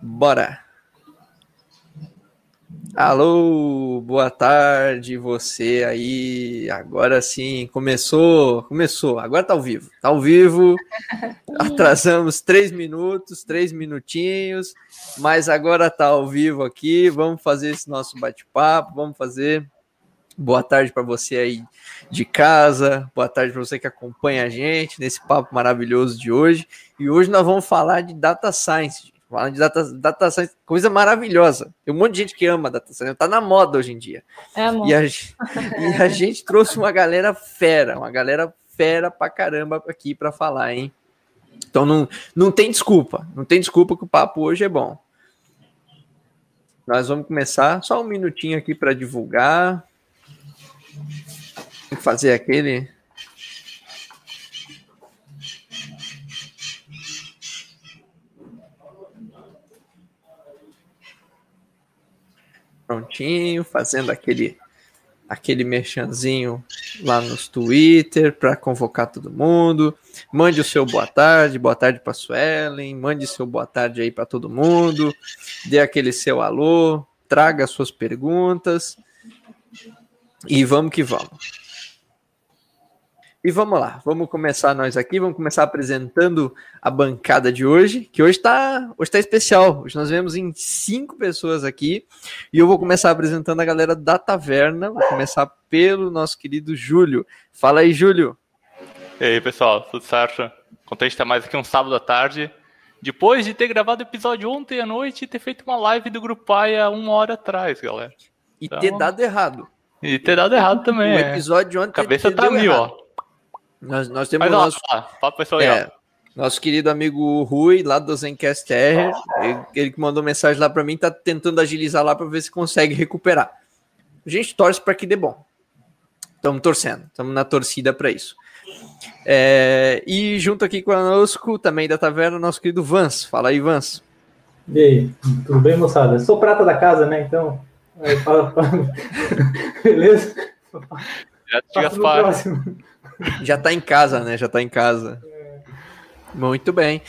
Bora! Alô, boa tarde, você aí. Agora sim, começou, começou. Agora tá ao vivo, tá ao vivo. Atrasamos três minutos, três minutinhos, mas agora tá ao vivo aqui. Vamos fazer esse nosso bate-papo, vamos fazer. Boa tarde para você aí de casa, boa tarde para você que acompanha a gente nesse papo maravilhoso de hoje. E hoje nós vamos falar de data science. Falando de data, data science, coisa maravilhosa. Tem um monte de gente que ama data science, tá na moda hoje em dia. É, e, a, e a gente trouxe uma galera fera, uma galera fera pra caramba aqui para falar, hein? Então não, não tem desculpa, não tem desculpa que o papo hoje é bom. Nós vamos começar só um minutinho aqui para divulgar. Fazer aquele prontinho, fazendo aquele aquele merchanzinho lá nos Twitter para convocar todo mundo. Mande o seu boa tarde, boa tarde para Suelen, mande seu boa tarde aí para todo mundo. Dê aquele seu alô, traga suas perguntas. E vamos que vamos. E vamos lá, vamos começar nós aqui, vamos começar apresentando a bancada de hoje, que hoje está hoje tá especial. Hoje nós vemos em cinco pessoas aqui, e eu vou começar apresentando a galera da taverna. Vou começar pelo nosso querido Júlio. Fala aí, Júlio. E aí, pessoal, tudo certo? Contente de estar mais aqui um sábado à tarde. Depois de ter gravado o episódio ontem à noite e ter feito uma live do Grupo Paia uma hora atrás, galera. E então... ter dado errado. E ter dado errado também. O é. episódio de ontem. Cabeça tá mil, ó. Nós, nós temos Mas, nosso, pessoal é, nosso querido amigo Rui, lá do Zencast ele, ele que mandou mensagem lá para mim, tá tentando agilizar lá para ver se consegue recuperar. A gente torce para que dê bom. Estamos torcendo, estamos na torcida para isso. É, e junto aqui conosco, também da taverna, nosso querido Vans. Fala aí, Vans. E aí, tudo bem, moçada? Eu sou prata da casa, né? Então, fala, fala. beleza? Já te Gaspar. Já está em casa, né? Já está em casa. Muito bem.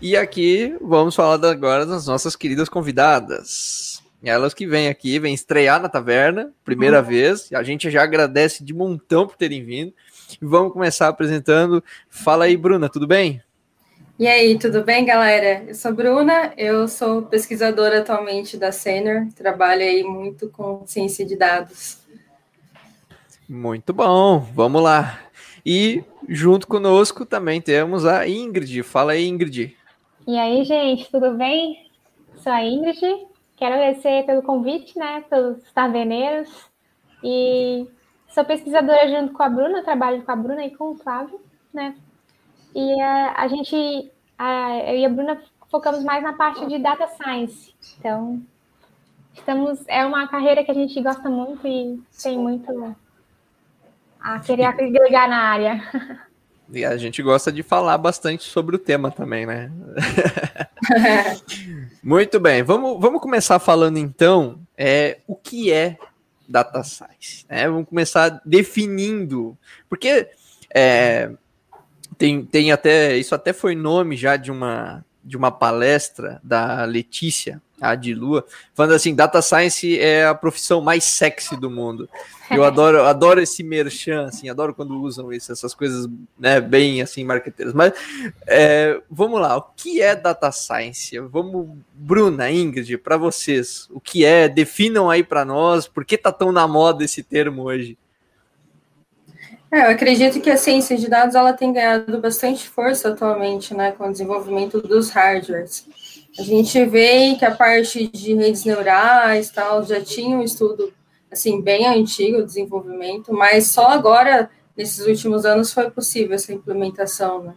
E aqui vamos falar agora das nossas queridas convidadas. Elas que vêm aqui, vêm estrear na taverna, primeira uhum. vez. A gente já agradece de montão por terem vindo. E vamos começar apresentando. Fala aí, Bruna, tudo bem? E aí, tudo bem, galera? Eu sou Bruna, eu sou pesquisadora atualmente da Senior, trabalho aí muito com ciência de dados. Muito bom, vamos lá. E junto conosco também temos a Ingrid. Fala aí, Ingrid. E aí, gente, tudo bem? Sou a Ingrid. Quero agradecer pelo convite, né, pelos taverneiros. E sou pesquisadora junto com a Bruna, trabalho com a Bruna e com o Flávio, né? E uh, a gente, uh, eu e a Bruna focamos mais na parte de data science. Então, estamos, é uma carreira que a gente gosta muito e tem muito a querer agregar na área. E a gente gosta de falar bastante sobre o tema também, né? Muito bem, vamos, vamos começar falando então é, o que é data science. Né? Vamos começar definindo, porque é, tem, tem até isso até foi nome já de uma de uma palestra da Letícia a de Lua, falando assim, data science é a profissão mais sexy do mundo. Eu adoro, adoro esse merchan, assim, adoro quando usam isso, essas coisas, né, bem assim, marqueteiras. Mas é, vamos lá, o que é data science? Vamos, Bruna, Ingrid, para vocês, o que é? Definam aí para nós, por que tá tão na moda esse termo hoje? É, eu acredito que a ciência de dados ela tem ganhado bastante força atualmente, né, com o desenvolvimento dos hardwares. A gente vê que a parte de redes neurais tal já tinha um estudo assim bem antigo, o desenvolvimento, mas só agora nesses últimos anos foi possível essa implementação, né?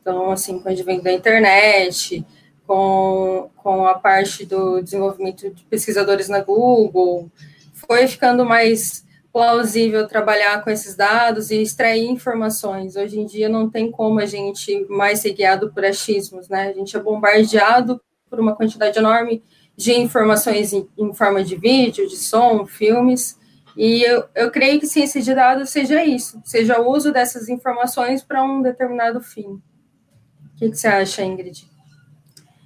Então, assim, com o advento da internet, com, com a parte do desenvolvimento de pesquisadores na Google, foi ficando mais plausível trabalhar com esses dados e extrair informações. Hoje em dia não tem como a gente mais ser guiado por achismos, né? A gente é bombardeado por uma quantidade enorme de informações em, em forma de vídeo, de som, filmes, e eu, eu creio que ciência de dados seja isso, seja o uso dessas informações para um determinado fim. O que, que, você acha, Ingrid?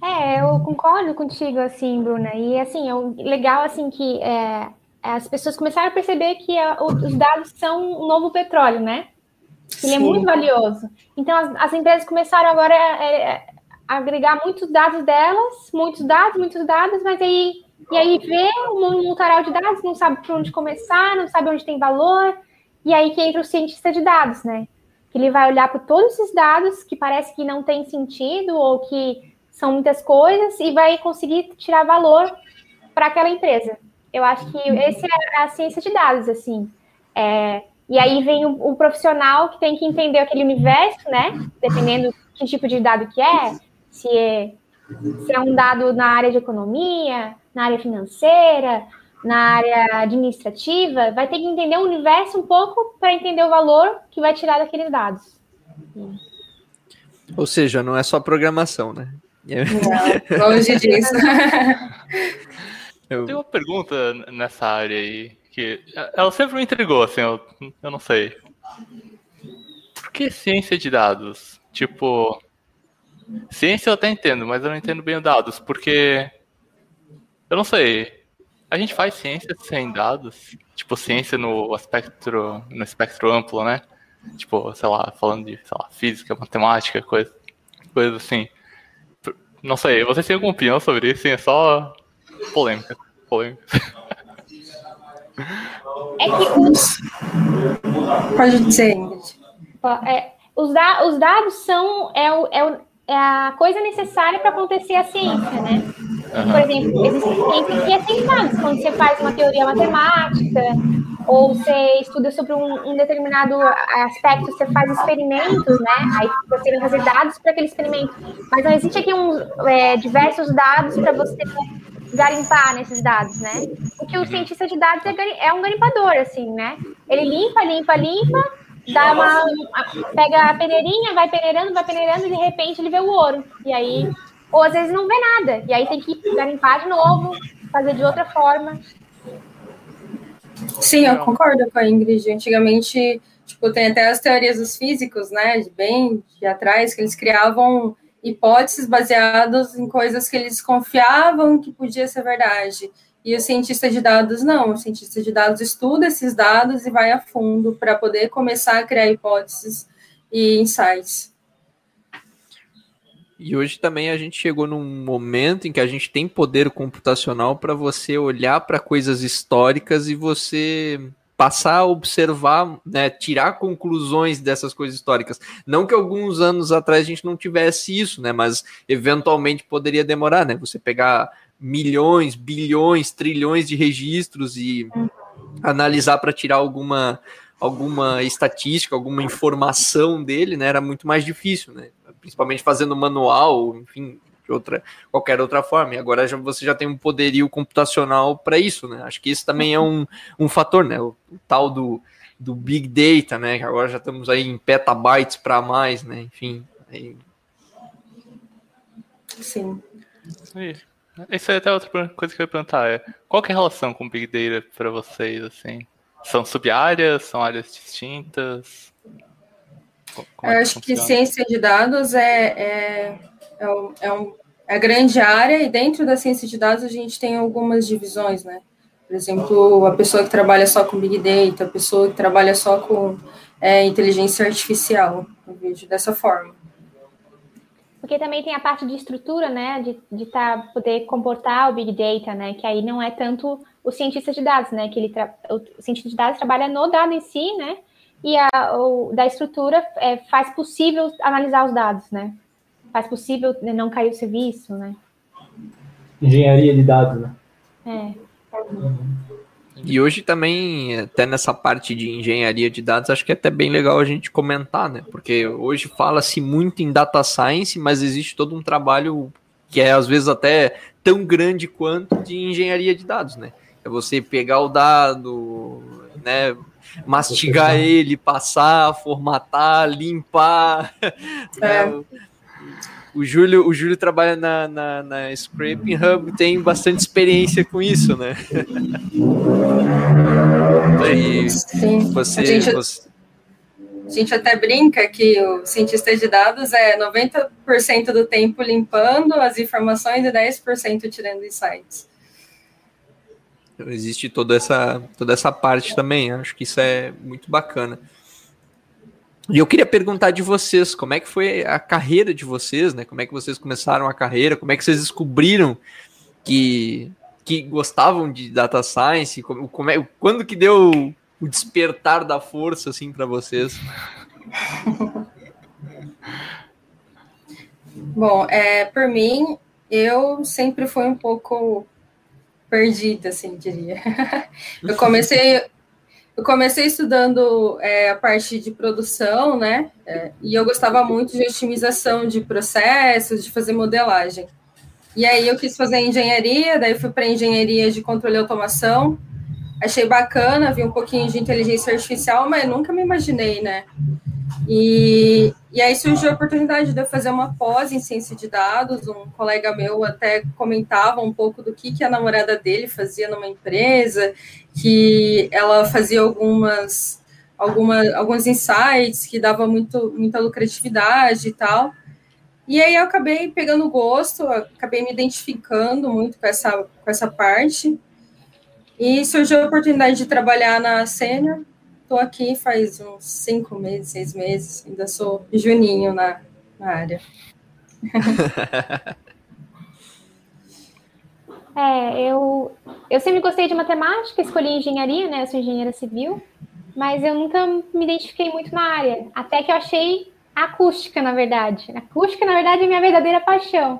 É, eu concordo contigo, assim, Bruna. E, assim, é legal, assim, que é, as pessoas começaram a perceber que a, os dados são um novo petróleo, né? Ele é muito valioso. Então, as, as empresas começaram agora a, a, agregar muitos dados delas, muitos dados, muitos dados, mas aí, e aí vê um, um taral de dados, não sabe por onde começar, não sabe onde tem valor, e aí que entra o cientista de dados, né? Que ele vai olhar para todos esses dados que parece que não tem sentido ou que são muitas coisas e vai conseguir tirar valor para aquela empresa. Eu acho que esse é a ciência de dados, assim. É, e aí vem o, o, profissional que tem que entender aquele universo, né? Dependendo que tipo de dado que é, se é, se é um dado na área de economia, na área financeira, na área administrativa, vai ter que entender o universo um pouco para entender o valor que vai tirar daqueles dados. Ou seja, não é só programação, né? Não, longe disso. Eu tenho uma pergunta nessa área aí, que ela sempre me intrigou, assim, eu, eu não sei. Por que ciência de dados? Tipo, ciência eu até entendo, mas eu não entendo bem os dados, porque eu não sei. A gente faz ciência sem dados, tipo ciência no espectro, no espectro amplo, né? Tipo, sei lá, falando de, sei lá, física, matemática, coisa, coisa assim. Não sei, vocês têm alguma opinião sobre isso? Sim, é só polêmica. Polêmica. É que os. Pode dizer. É, os, da, os dados são é, o, é, o, é a coisa necessária para acontecer a ciência, né? Por exemplo, existe ciência que é sem dados. Quando você faz uma teoria matemática, ou você estuda sobre um, um, determinado aspecto, você faz experimentos, né? Aí você vai fazer dados para aquele experimento. Mas não existe aqui um, é, diversos dados para você garimpar nesses dados, né? Porque o cientista de dados é, é um garimpador, assim, né? Ele limpa, limpa, limpa, dá uma, pega a peneirinha, vai peneirando, vai peneirando e de repente ele vê o ouro. E aí, ou às vezes não vê nada. E aí tem que garimpar de novo, fazer de outra forma. Sim, eu concordo com a Ingrid. Antigamente, tipo, tem até as teorias dos físicos, né, de bem de atrás, que eles criavam hipóteses baseadas em coisas que eles confiavam que podia ser verdade. E o cientista de dados não, o cientista de dados estuda esses dados e vai a fundo para poder começar a criar hipóteses e insights. E hoje também a gente chegou num momento em que a gente tem poder computacional para você olhar para coisas históricas e você passar a observar, né, tirar conclusões dessas coisas históricas. Não que alguns anos atrás a gente não tivesse isso, né, mas eventualmente poderia demorar, né? Você pegar milhões, bilhões, trilhões de registros e analisar para tirar alguma alguma estatística, alguma informação dele, né, era muito mais difícil, né? Principalmente fazendo manual, enfim, de outra, qualquer outra forma. E agora já, você já tem um poderio computacional para isso, né? Acho que isso também é um, um fator, né? O, o, tal do, do Big Data, né? Que agora já estamos aí em petabytes para mais, né? Enfim. Aí... Sim. Isso é até outra coisa que eu ia perguntar. É, qual é a relação com Big Data para vocês, assim? São sub-áreas? São áreas distintas? Como é eu acho que ciência de dados é, é, é, um, é um é grande área e dentro da ciência de dados a gente tem algumas divisões, né? Por exemplo, a pessoa que trabalha só com Big Data, a pessoa que trabalha só com é, inteligência artificial. Eu vejo dessa forma. Porque também tem a parte de estrutura, né? De, de tá, poder comportar o Big Data, né? Que aí não é tanto o cientista de dados, né? Que ele o cientista de dados trabalha no dado em si, né? E a, o, da estrutura é, faz possível analisar os dados, né? Faz possível não cair o serviço, né? Engenharia de dados, né? É. E hoje também, até nessa parte de engenharia de dados, acho que é até bem legal a gente comentar, né? Porque hoje fala-se muito em data science, mas existe todo um trabalho que é às vezes até tão grande quanto de engenharia de dados, né? É você pegar o dado, né? Mastigar ele, passar, formatar, limpar, é. né? O Júlio, o Júlio trabalha na, na, na Scraping Hub, tem bastante experiência com isso, né? e Sim. Você, gente... você... A gente até brinca que o cientista de dados é 90% do tempo limpando as informações e 10% tirando insights. Existe toda essa, toda essa parte também. Acho que isso é muito bacana. E eu queria perguntar de vocês, como é que foi a carreira de vocês, né? Como é que vocês começaram a carreira? Como é que vocês descobriram que, que gostavam de data science? Como, como é, quando que deu o despertar da força assim para vocês? Bom, é, por mim, eu sempre fui um pouco perdida, assim, diria. Eu comecei, eu comecei estudando é, a parte de produção, né? É, e eu gostava muito de otimização de processos, de fazer modelagem. E aí eu quis fazer engenharia, daí fui para engenharia de controle e automação. Achei bacana, vi um pouquinho de inteligência artificial, mas nunca me imaginei, né? E, e aí surgiu a oportunidade de eu fazer uma pós em ciência de dados. Um colega meu até comentava um pouco do que, que a namorada dele fazia numa empresa, que ela fazia algumas, alguma, alguns insights que dava muito, muita lucratividade e tal. E aí eu acabei pegando gosto, acabei me identificando muito com essa, com essa parte. E surgiu a oportunidade de trabalhar na Sênior. Estou aqui faz uns cinco meses, seis meses. Ainda sou juninho na, na área. é, eu, eu sempre gostei de matemática, escolhi engenharia, né? Eu sou engenheira civil, mas eu nunca me identifiquei muito na área. Até que eu achei acústica, na verdade. Acústica, na verdade, é minha verdadeira paixão.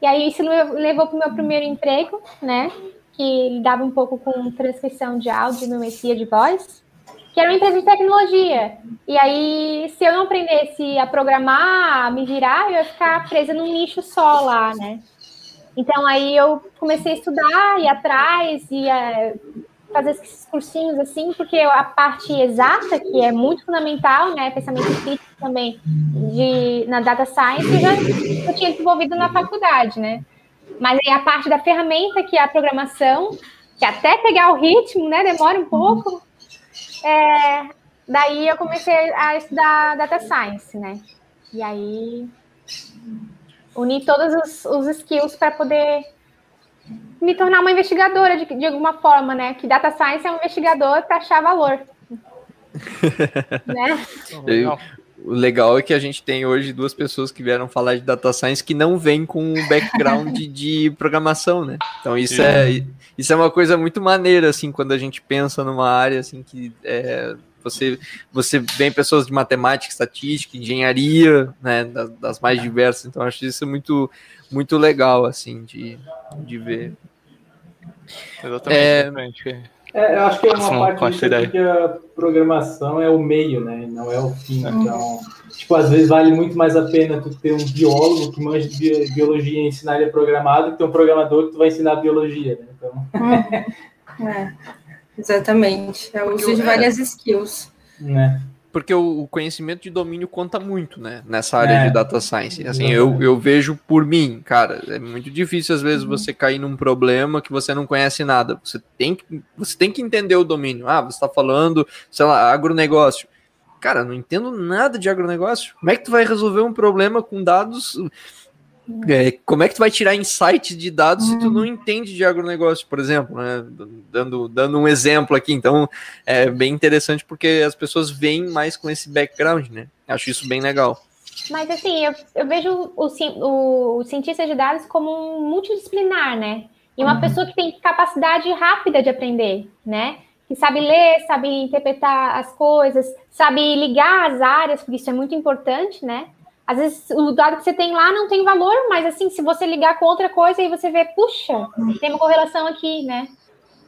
E aí isso levou para o meu primeiro emprego, né? que lidava um pouco com transcrição de áudio e mimesia de voz, que era uma empresa de tecnologia. E aí, se eu não aprendesse a programar, a me virar, eu ia ficar presa num nicho só lá, né? Então, aí eu comecei a estudar, ir atrás, ia fazer esses cursinhos assim, porque a parte exata, que é muito fundamental, né, pensamento crítico também de, na data science, eu já eu tinha desenvolvido na faculdade, né? Mas aí a parte da ferramenta, que é a programação, que até pegar o ritmo, né, demora um pouco. É, daí eu comecei a estudar data science, né? E aí uni todos os, os skills para poder me tornar uma investigadora de, de alguma forma, né? Que data science é um investigador para achar valor. né? Eu, o legal é que a gente tem hoje duas pessoas que vieram falar de data science que não vêm com um background de programação, né? Então isso é isso é uma coisa muito maneira assim quando a gente pensa numa área assim que é, você você vem pessoas de matemática, estatística, engenharia, né, das, das mais diversas. Então acho isso muito muito legal assim de, de ver. Exatamente. É, é, eu acho que é uma parte que a programação é o meio, né? Não é o fim. É. Então, tipo, às vezes vale muito mais a pena tu ter um biólogo que manja de biologia e ensinar ele a programar do que ter um programador que tu vai ensinar biologia, né? Então... é, exatamente. É o uso de várias skills. Né? Porque o, conhecimento de domínio conta muito, né? Nessa área é. de data science. Assim, eu, eu vejo por mim, cara, é muito difícil às vezes uhum. você cair num problema que você não conhece nada. Você tem que, você tem que entender o domínio. Ah, você está falando, sei lá, agronegócio. Cara, não entendo nada de agronegócio. Como é que tu vai resolver um problema com dados é, como é que tu vai tirar insights de dados se tu não uhum. entende de agronegócio, por exemplo, né? Dando, dando um exemplo aqui. Então, é bem interessante porque as pessoas vêm mais com esse background, né? Acho isso bem legal. Mas, assim, eu, eu vejo o, o, o cientista de dados como um multidisciplinar, né? E uma uhum. pessoa que tem capacidade rápida de aprender, né? Que sabe ler, sabe interpretar as coisas, sabe ligar as áreas, porque isso é muito importante, né? Às vezes o dado que você tem lá não tem valor, mas assim, se você ligar com outra coisa, aí você vê, puxa, tem uma correlação aqui, né?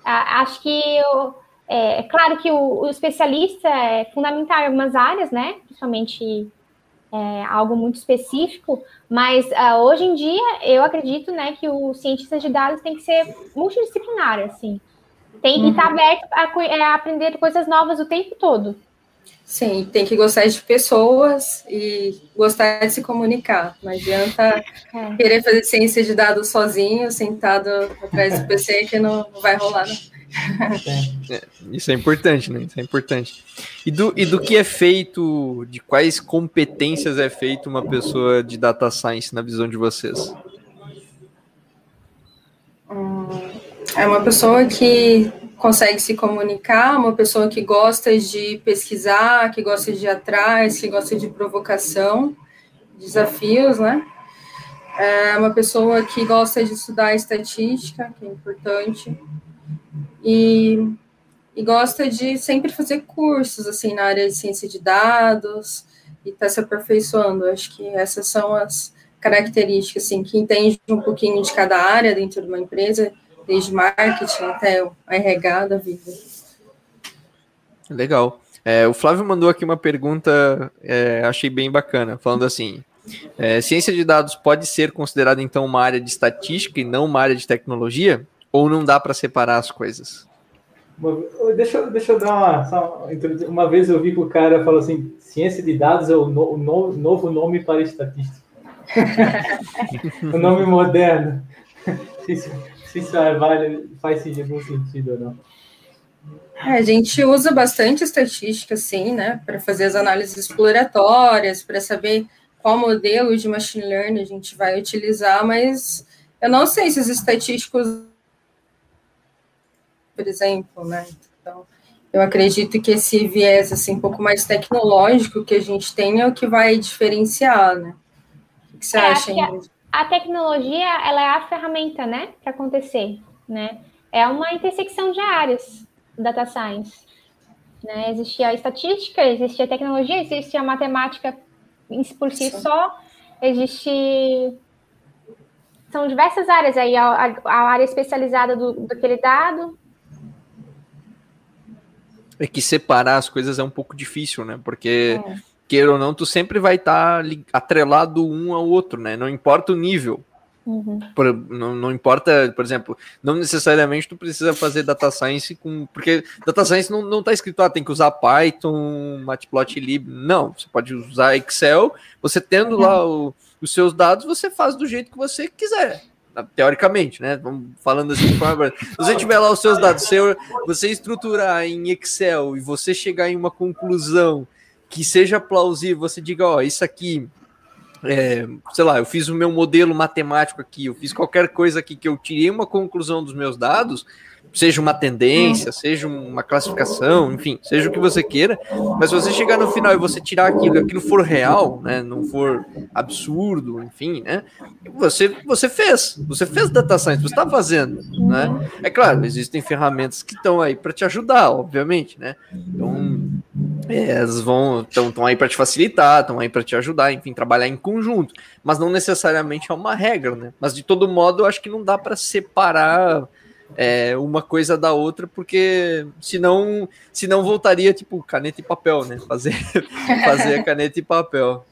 Acho que eu, é, é, claro que o, o, especialista é fundamental em algumas áreas, né? Principalmente é, algo muito específico, mas uh, hoje em dia eu acredito, né, que o cientista de dados tem que ser multidisciplinar, assim. Tem que estar uhum. aberto a, a aprender coisas novas o tempo todo. Sim, tem que gostar de pessoas e gostar de se comunicar. Não adianta é. querer fazer ciência de dados sozinho, sentado atrás do PC, que não, vai rolar. Não. É, isso é importante, né? Isso é importante. E do, e do que é feito, de quais competências é feito uma pessoa de data science na visão de vocês? Hum, é uma pessoa que consegue se comunicar, uma pessoa que gosta de pesquisar, que gosta de ir atrás, que gosta de provocação, desafios, né? É uma pessoa que gosta de estudar estatística, que é importante, e, e gosta de sempre fazer cursos, assim, na área de ciência de dados, e está se aperfeiçoando. Acho que essas são as características, assim, que entende um pouquinho de cada área dentro de uma empresa desde marketing até o RH da vida. Legal. É, o Flávio mandou aqui uma pergunta, é, achei bem bacana, falando assim: é, ciência de dados pode ser considerada então uma área de estatística e não uma área de tecnologia? Ou não dá para separar as coisas? Deixa, deixa eu dar uma. Uma vez eu vi que o cara falou assim: ciência de dados é o, no, o novo nome para estatística. o nome moderno se isso é, vale, faz algum sentido ou não. É, a gente usa bastante estatística, sim, né, para fazer as análises exploratórias, para saber qual modelo de machine learning a gente vai utilizar, mas eu não sei se os estatísticos, por exemplo, né, então, eu acredito que esse viés, assim, um pouco mais tecnológico que a gente tem é o que vai diferenciar, né, o que você é, acha, Ingrid? A tecnologia ela é a ferramenta, né, para acontecer, né? É uma intersecção de áreas data science. Né? Existe a estatística, existe a tecnologia, existe a matemática por si Sim. só, existe são diversas áreas aí, a, a área especializada do, daquele dado. É que separar as coisas é um pouco difícil, né? Porque é queira ou não, tu sempre vai estar tá atrelado um ao outro, né? Não importa o nível. Uhum. Por, não, não, importa, por exemplo, não necessariamente tu precisa fazer data science com. Porque data science não, não tá escrito, ah, tem que usar Python, Matplotlib. Não, você pode usar Excel. Você tendo uhum. lá o, os seus dados, você faz do jeito que você quiser. Teoricamente, né? Vamos falando assim de forma. Se você tiver lá os seus dados, você, você estruturar em Excel e você chegar em uma conclusão que seja plausível, você diga, ó, isso aqui, é, sei lá, eu fiz o meu modelo matemático aqui, eu fiz qualquer coisa aqui que eu tirei uma conclusão dos meus dados, seja uma tendência, seja uma classificação, enfim, seja o que você queira, mas se você chegar no final e você tirar aquilo, aquilo for real, né, não for absurdo, enfim, né, você, você fez, você fez data science, você está fazendo, né, é claro, existem ferramentas que estão aí para te ajudar, obviamente, né, então é, elas vão estão aí para te facilitar, estão aí para te ajudar, enfim, trabalhar em conjunto, mas não necessariamente é uma regra, né? Mas de todo modo, eu acho que não dá para separar é, uma coisa da outra, porque senão, senão voltaria tipo caneta e papel, né? Fazer, fazer a caneta e papel.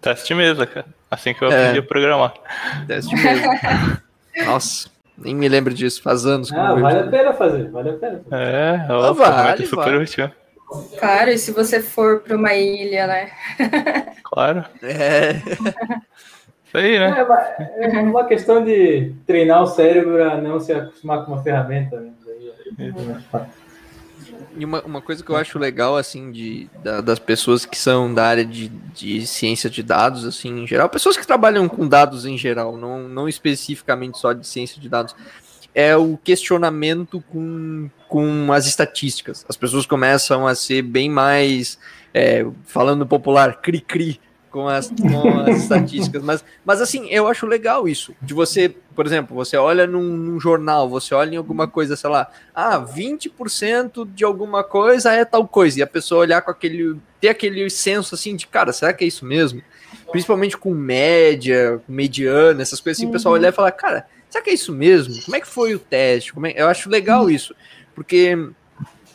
Teste mesmo, cara. Assim que eu é. aprendi a programar. Teste mesmo. Nossa. Nem me lembro disso, faz anos. Ah, vale a pena fazer, vale a pena. É, ó, ah, vale, super vale. útil. Claro, e se você for para uma ilha, né? Claro. É. Isso aí, né? É uma, é uma questão de treinar o cérebro a não se acostumar com uma ferramenta. Né? E uma, uma coisa que eu acho legal, assim, de, da, das pessoas que são da área de, de ciência de dados, assim, em geral, pessoas que trabalham com dados em geral, não, não especificamente só de ciência de dados, é o questionamento com, com as estatísticas. As pessoas começam a ser bem mais, é, falando popular, cri-cri com as, com as estatísticas. Mas, mas assim, eu acho legal isso. De você, por exemplo, você olha num, num, jornal, você olha em alguma coisa, sei lá, ah, 20% de alguma coisa é tal coisa. E a pessoa olhar com aquele. ter aquele senso assim de, cara, será que é isso mesmo? Principalmente com média, com mediana, essas coisas assim, uhum. o pessoal olhar e falar, cara será que é isso mesmo? Como é que foi o teste? É? Eu acho legal uhum. isso, porque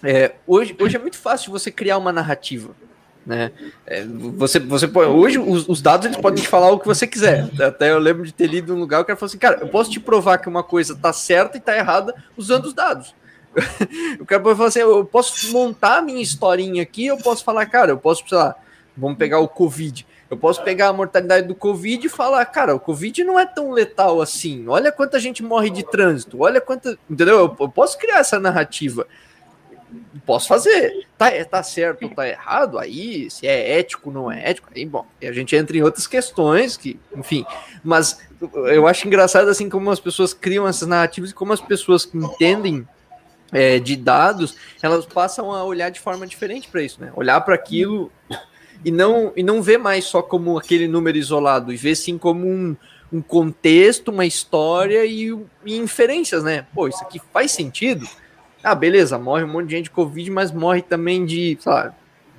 é, hoje, hoje é muito fácil você criar uma narrativa. Né? É, você, você pode, hoje os, os, dados eles podem te falar o que você quiser. Até eu lembro de ter lido um lugar que falou assim, cara, eu posso te provar que uma coisa está certa e está errada usando os dados. o cara pode falar assim: eu posso montar a minha historinha aqui, eu posso falar, cara, eu posso, sei lá, vamos pegar o Covid. Eu posso pegar a mortalidade do Covid e falar, cara, o Covid não é tão letal assim. Olha quanta gente morre de trânsito, olha quanta. Entendeu? Eu, eu posso criar essa narrativa. Posso fazer. Tá, tá certo ou tá errado? Aí, se é ético ou não é ético, aí, bom, a gente entra em outras questões que, enfim. Mas eu acho engraçado assim como as pessoas criam essas narrativas e como as pessoas que entendem é, de dados, elas passam a olhar de forma diferente para isso, né? Olhar para aquilo e não, e não ver mais só como aquele número isolado, e ver sim como um, um contexto, uma história e, e, inferências, né? Pô, isso aqui faz sentido? Ah, beleza, morre um monte de gente de Covid, mas morre também de, sei lá,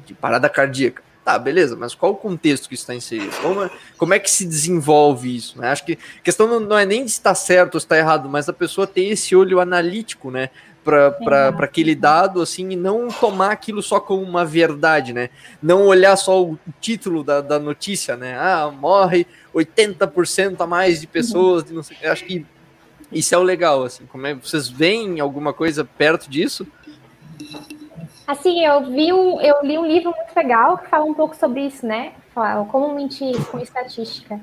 de parada cardíaca. Tá, beleza, mas qual o contexto que está inserido? Como, é, como é que se desenvolve isso? Né? Acho que a questão não, não é nem de estar certo ou estar errado, mas a pessoa ter esse olho analítico, né? para aquele dado assim e não tomar aquilo só como uma verdade, né? Não olhar só o título da, da notícia, né? Ah, morre 80% a mais de pessoas, de não sei, acho que isso é o legal, assim. Como é, vocês veem alguma coisa perto disso? Assim, eu vi um, eu li um livro muito legal que fala um pouco sobre isso, né? Como mentir com estatística.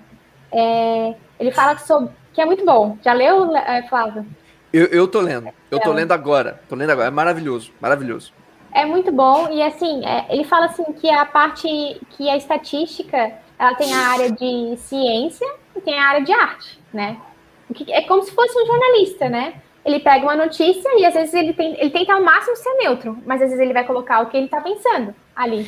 É, ele fala que, sobre, que é muito bom. Já leu, é, Flávio? Eu, eu tô lendo. Eu tô é. lendo agora. Tô lendo agora. É maravilhoso. Maravilhoso. É muito bom. E assim, é, ele fala assim que a parte que a estatística ela tem a área de ciência e tem a área de arte, né? É como se fosse um jornalista, né? Ele pega uma notícia e às vezes ele, tem, ele tenta ao máximo ser neutro, mas às vezes ele vai colocar o que ele está pensando ali.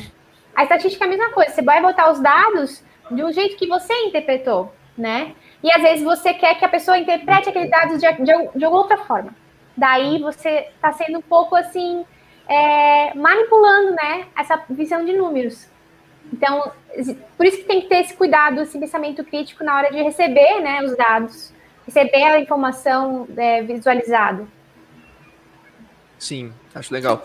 A estatística é a mesma coisa. Você vai botar os dados de um jeito que você interpretou, né? E às vezes você quer que a pessoa interprete aqueles dados de, de, de outra forma. Daí você está sendo um pouco assim, é, manipulando né, essa visão de números. Então, por isso que tem que ter esse cuidado, esse pensamento crítico na hora de receber né, os dados, receber a informação é, visualizada. Sim, acho legal.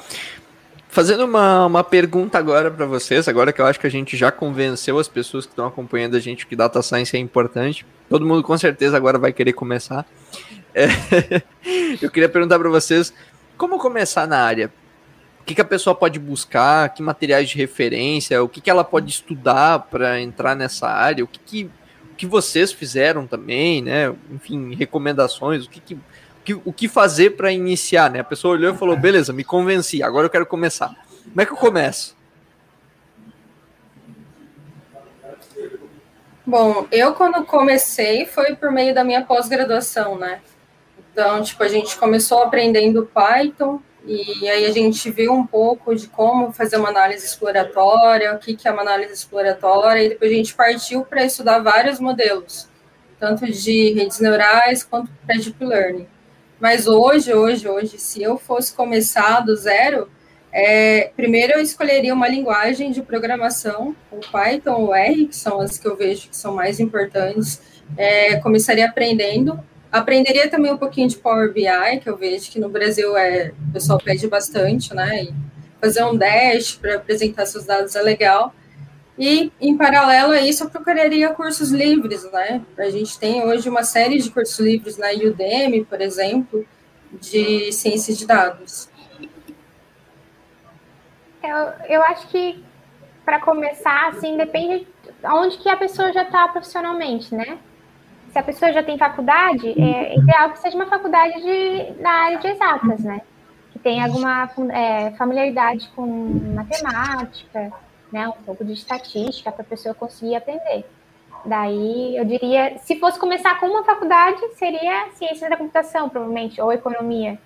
Fazendo uma, uma pergunta agora para vocês, agora que eu acho que a gente já convenceu as pessoas que estão acompanhando a gente que data science é importante. Todo mundo com certeza agora vai querer começar. É, eu queria perguntar para vocês como começar na área. O que, que, a pessoa pode buscar? Que materiais de referência? O que, que ela pode estudar para entrar nessa área? O que, que, que vocês fizeram também, né? Enfim, recomendações. O que, que o que fazer para iniciar, né? A pessoa olhou e falou: beleza, me convenci, agora eu quero começar. Como é que eu começo? Bom, eu quando comecei foi por meio da minha pós-graduação, né? Então, tipo, a gente começou aprendendo Python e aí a gente viu um pouco de como fazer uma análise exploratória, o que, é uma análise exploratória, e depois a gente partiu para estudar vários modelos, tanto de redes neurais quanto para deep learning. Mas hoje, hoje, hoje, se eu fosse começar do zero, é, primeiro eu escolheria uma linguagem de programação, o Python ou R, que são as que eu vejo que são mais importantes. É, começaria aprendendo. Aprenderia também um pouquinho de Power BI, que eu vejo que no Brasil é, o pessoal pede bastante, né? E fazer um dash para apresentar seus dados é legal. E, em paralelo a isso, eu procuraria cursos livres, né? A gente tem hoje uma série de cursos livres na Udemy, por exemplo, de ciência de dados. Eu, eu acho que, para começar, assim, depende onde que a pessoa já está profissionalmente, né? Se a pessoa já tem faculdade, é ideal que seja uma faculdade de, na área de exatas, né? Que tenha alguma é, familiaridade com matemática, né, um pouco de estatística para a pessoa conseguir aprender. Daí, eu diria, se fosse começar com uma faculdade, seria ciência da computação, provavelmente, ou economia.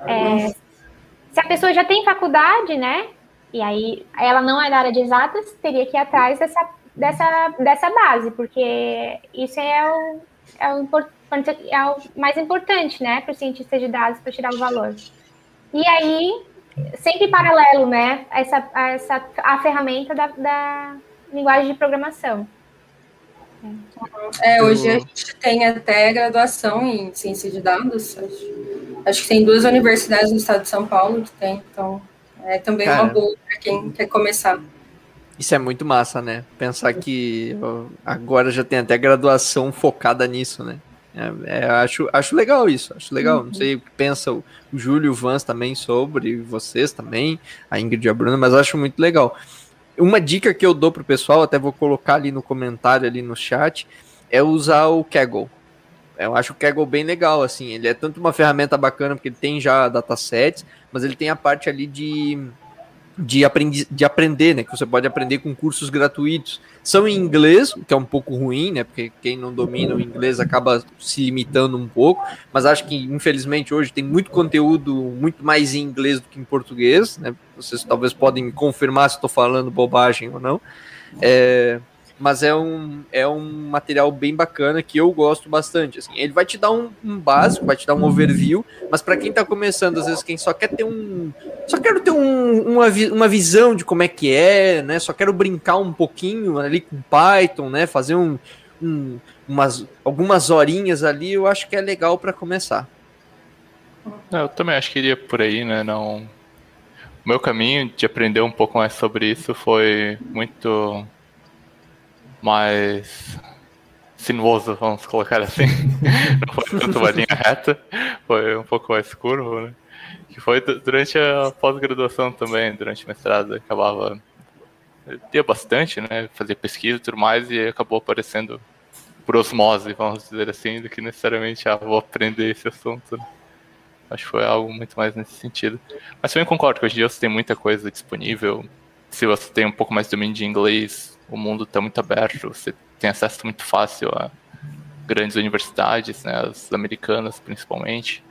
É, se a pessoa já tem faculdade, né, e aí ela não é da área de exatas, teria que ir atrás dessa, dessa, dessa base, porque isso é o, é o, é o mais importante, né, para o cientista de dados, para tirar o valor. E aí, sempre paralelo, né? Essa, essa a ferramenta da, da linguagem de programação. É, hoje a gente tem até graduação em ciência de dados. Acho, acho que tem duas universidades no estado de São Paulo que tem, então é também Cara, uma boa para quem quer começar. Isso é muito massa, né? Pensar que agora já tem até graduação focada nisso, né? É, é, acho, acho legal isso, acho legal. Uhum. Não sei o que pensa o, o Júlio e o Vans também sobre, vocês também, a Ingrid e a Bruna, mas acho muito legal. Uma dica que eu dou pro pessoal, até vou colocar ali no comentário, ali no chat, é usar o Kaggle. Eu acho o Kaggle bem legal, assim, ele é tanto uma ferramenta bacana, porque ele tem já datasets, mas ele tem a parte ali de de, aprendi, de aprender, né? Que você pode aprender com cursos gratuitos. São em inglês, o que é um pouco ruim, né? Porque quem não domina o inglês acaba se limitando um pouco. Mas acho que, infelizmente, hoje tem muito conteúdo muito mais em inglês do que em português, né? Vocês talvez podem confirmar se estou falando bobagem ou não. É, mas é um, é um material bem bacana que eu gosto bastante. Assim, ele vai te dar um, um básico, vai te dar um overview, mas para quem está começando, às vezes quem só quer ter um, só quero ter um, uma, uma visão de como é que é, né? Só quero brincar um pouquinho ali com Python, né? Fazer um, um umas algumas horinhas ali, eu acho que é legal para começar. Eu também acho que iria por aí, né? Não o meu caminho de aprender um pouco mais sobre isso foi muito mais sinuoso, vamos colocar assim. Não foi tanto uma linha reta, foi um pouco mais curvo, né? Que foi durante a pós-graduação também, durante o mestrado, acabava. Tinha bastante, né? Fazia pesquisa e tudo mais, e acabou aparecendo por osmose, vamos dizer assim, do que necessariamente, ah, vou aprender esse assunto. Né? Acho que foi algo muito mais nesse sentido. Mas também concordo que hoje em dia você tem muita coisa disponível. Se você tem um pouco mais de domínio de inglês, o mundo está muito aberto, você tem acesso muito fácil a grandes universidades, né, as americanas principalmente,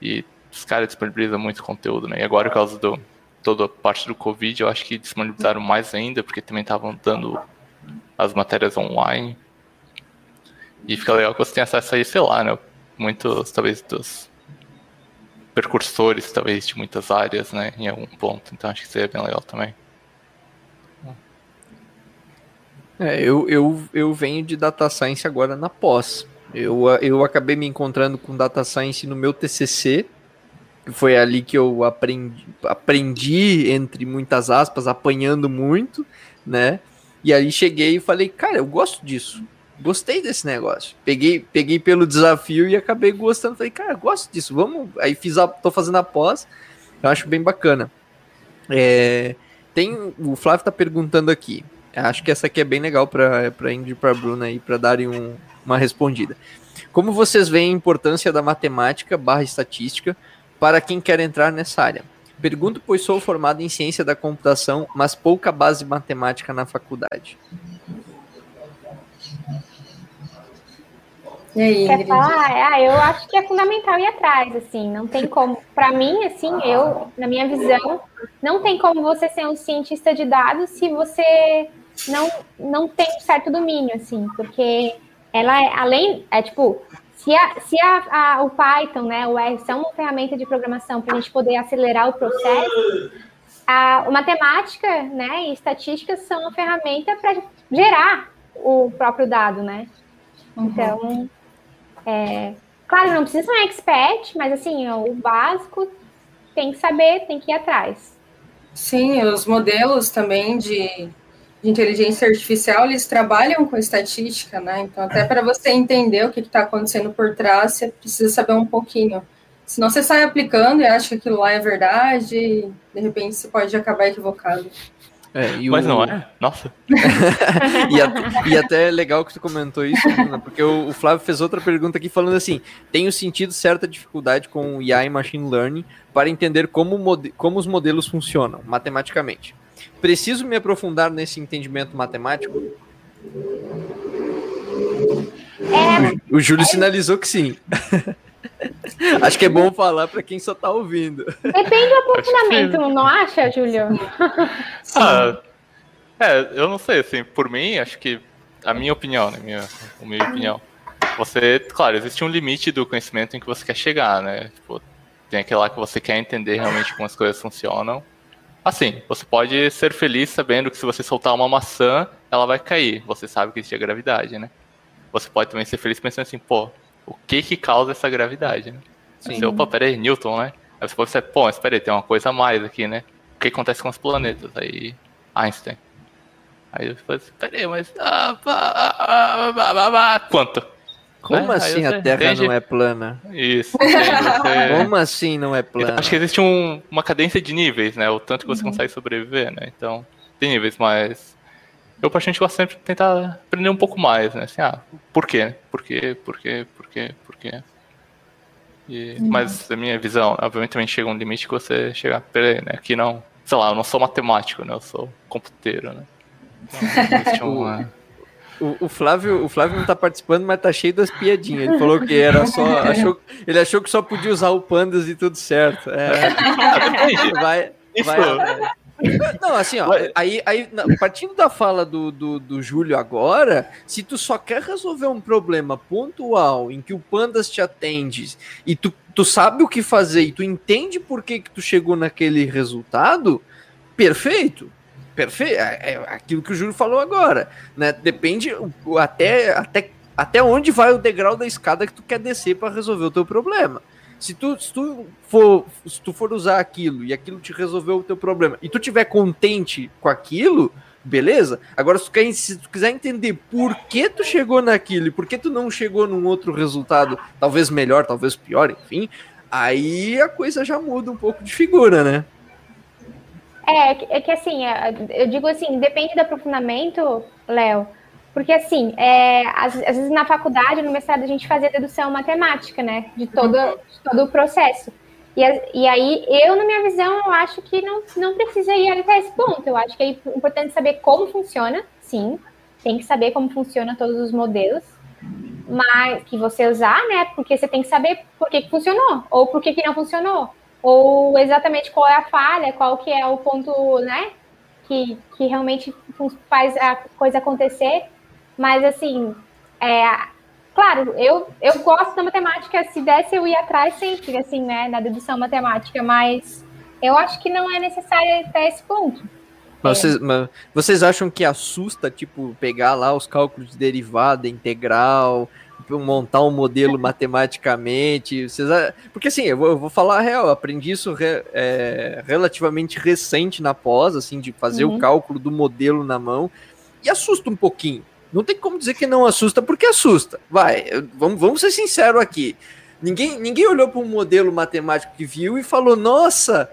e os caras disponibilizam muito conteúdo, né, e agora por causa do toda a parte do Covid, eu acho que disponibilizaram mais ainda, porque também estavam dando as matérias online, e fica legal que você tem acesso aí, sei lá, né, muitos, talvez, dos percursores, talvez, de muitas áreas, né, em algum ponto, então acho que seria bem legal também. É, eu, eu, eu venho de data science agora na pós. Eu, eu acabei me encontrando com data science no meu TCC, foi ali que eu aprendi, aprendi, entre muitas aspas, apanhando muito, né? E aí cheguei e falei, cara, eu gosto disso. Gostei desse negócio. Peguei, peguei pelo desafio e acabei gostando. Falei, cara, gosto disso. Vamos. Aí fiz a, tô fazendo a pós. Eu acho bem bacana. É, tem, o Flávio tá perguntando aqui. Acho que essa aqui é bem legal para a Ingrid e para a Bruna aí, para darem um, uma respondida. Como vocês veem a importância da matemática barra estatística para quem quer entrar nessa área? Pergunto, pois sou formado em ciência da computação, mas pouca base matemática na faculdade. E aí, Quer falar? Ah, eu acho que é fundamental ir atrás, assim, não tem como. Para mim, assim, eu, na minha visão, não tem como você ser um cientista de dados se você não, não tem um certo domínio, assim, porque ela é, além, é tipo, se, a, se a, a, o Python, né, o R são uma ferramenta de programação para a gente poder acelerar o processo, a, a matemática, né, e estatística são uma ferramenta para gerar o próprio dado, né? Uhum. Então, é, claro, não precisa ser um expert, mas assim, o básico tem que saber, tem que ir atrás. Sim, os modelos também de de inteligência artificial, eles trabalham com estatística, né? Então, até para você entender o que está acontecendo por trás, você precisa saber um pouquinho. Senão você sai aplicando e acha que aquilo lá é verdade, e de repente você pode acabar equivocado. É, Mas o... não é? Nossa. e, até, e, até é legal que tu comentou isso, porque o, o, Flávio fez outra pergunta aqui falando assim: tenho sentido certa dificuldade com o IA e Machine Learning para entender como, como os modelos funcionam matematicamente. Preciso me aprofundar nesse entendimento matemático? É... O, o Júlio sinalizou que sim. Acho que é bom falar para quem só está ouvindo. Depende do aprofundamento, não acha, Júlio? ah, é, eu não sei, assim, por mim, acho que a minha opinião, né, minha, a minha opinião, você, claro, existe um limite do conhecimento em que você quer chegar, né? Tipo, tem aquele lá que você quer entender realmente como as coisas funcionam. Assim, você pode ser feliz sabendo que se você soltar uma maçã, ela vai cair. Você sabe que existe a gravidade, né? Você pode também ser feliz pensando assim, pô, o que que causa essa gravidade, né? Sim. Você, opa, peraí, Newton, né? Aí você pode pensar, pô, mas peraí, tem uma coisa a mais aqui, né? O que acontece com os planetas? Aí, Einstein. Aí você fala assim, peraí, mas... Ah, ah, ah, quanto? Como é, assim a Terra entende... não é plana? Isso. Você... Como assim não é plana? Acho que existe um, uma cadência de níveis, né? O tanto que você uhum. consegue sobreviver, né? Então, tem níveis, mas eu particularmente gosto sempre de tentar aprender um pouco mais, né? Assim, ah, por quê? Por quê? Por quê? Por quê? Por quê? E, uhum. Mas a minha visão, obviamente também chega um limite que você chega, peraí, né? Aqui não, sei lá, eu não sou matemático, né? Eu sou computeiro, né? Então, uma... O, o, Flávio, o Flávio não tá participando, mas tá cheio das piadinhas. Ele falou que era só. Achou, ele achou que só podia usar o Pandas e tudo certo. É. vai, vai, não, assim, ó, aí, aí, partindo da fala do, do, do Júlio agora, se tu só quer resolver um problema pontual em que o Pandas te atende e tu, tu sabe o que fazer e tu entende por que, que tu chegou naquele resultado, perfeito. Perfeito. É, é aquilo que o Júlio falou agora. Né? Depende até, até, até onde vai o degrau da escada que tu quer descer para resolver o teu problema. Se tu, se tu for se tu for usar aquilo e aquilo te resolveu o teu problema e tu tiver contente com aquilo, beleza? Agora se tu, quer, se tu quiser entender por que tu chegou naquilo e por que tu não chegou num outro resultado, talvez melhor, talvez pior, enfim, aí a coisa já muda um pouco de figura, né? É, é que assim, é, eu digo assim, depende do aprofundamento, Léo, porque, assim, é, às, às, vezes na faculdade, no mestrado, a gente fazia dedução matemática, né? De todo, de todo o processo. E, e aí, eu, na minha visão, eu acho que não, não precisa ir até esse ponto. Eu acho que é importante saber como funciona, sim. Tem que saber como funciona todos os modelos mas que você usar, né? Porque você tem que saber por que, que funcionou, ou por que, que não funcionou, ou exatamente qual é a falha, qual que é o ponto, né? Que, que realmente faz a coisa acontecer mas, assim, é, claro, eu, eu gosto da matemática. Se desse, eu ia atrás sempre, assim, né, na dedução matemática. Mas eu acho que não é necessário até esse ponto. Mas vocês, mas vocês acham que assusta, tipo, pegar lá os cálculos de derivada, integral, montar um modelo matematicamente? Vocês, porque assim, eu vou, eu vou falar a real, eu aprendi isso re, é, relativamente recente na pós, assim, de fazer uhum. o cálculo do modelo na mão, e assusta um pouquinho. Não tem como dizer que não assusta, porque assusta. Vai, vamos, vamos ser sinceros aqui. Ninguém, ninguém olhou para um modelo matemático que viu e falou, nossa,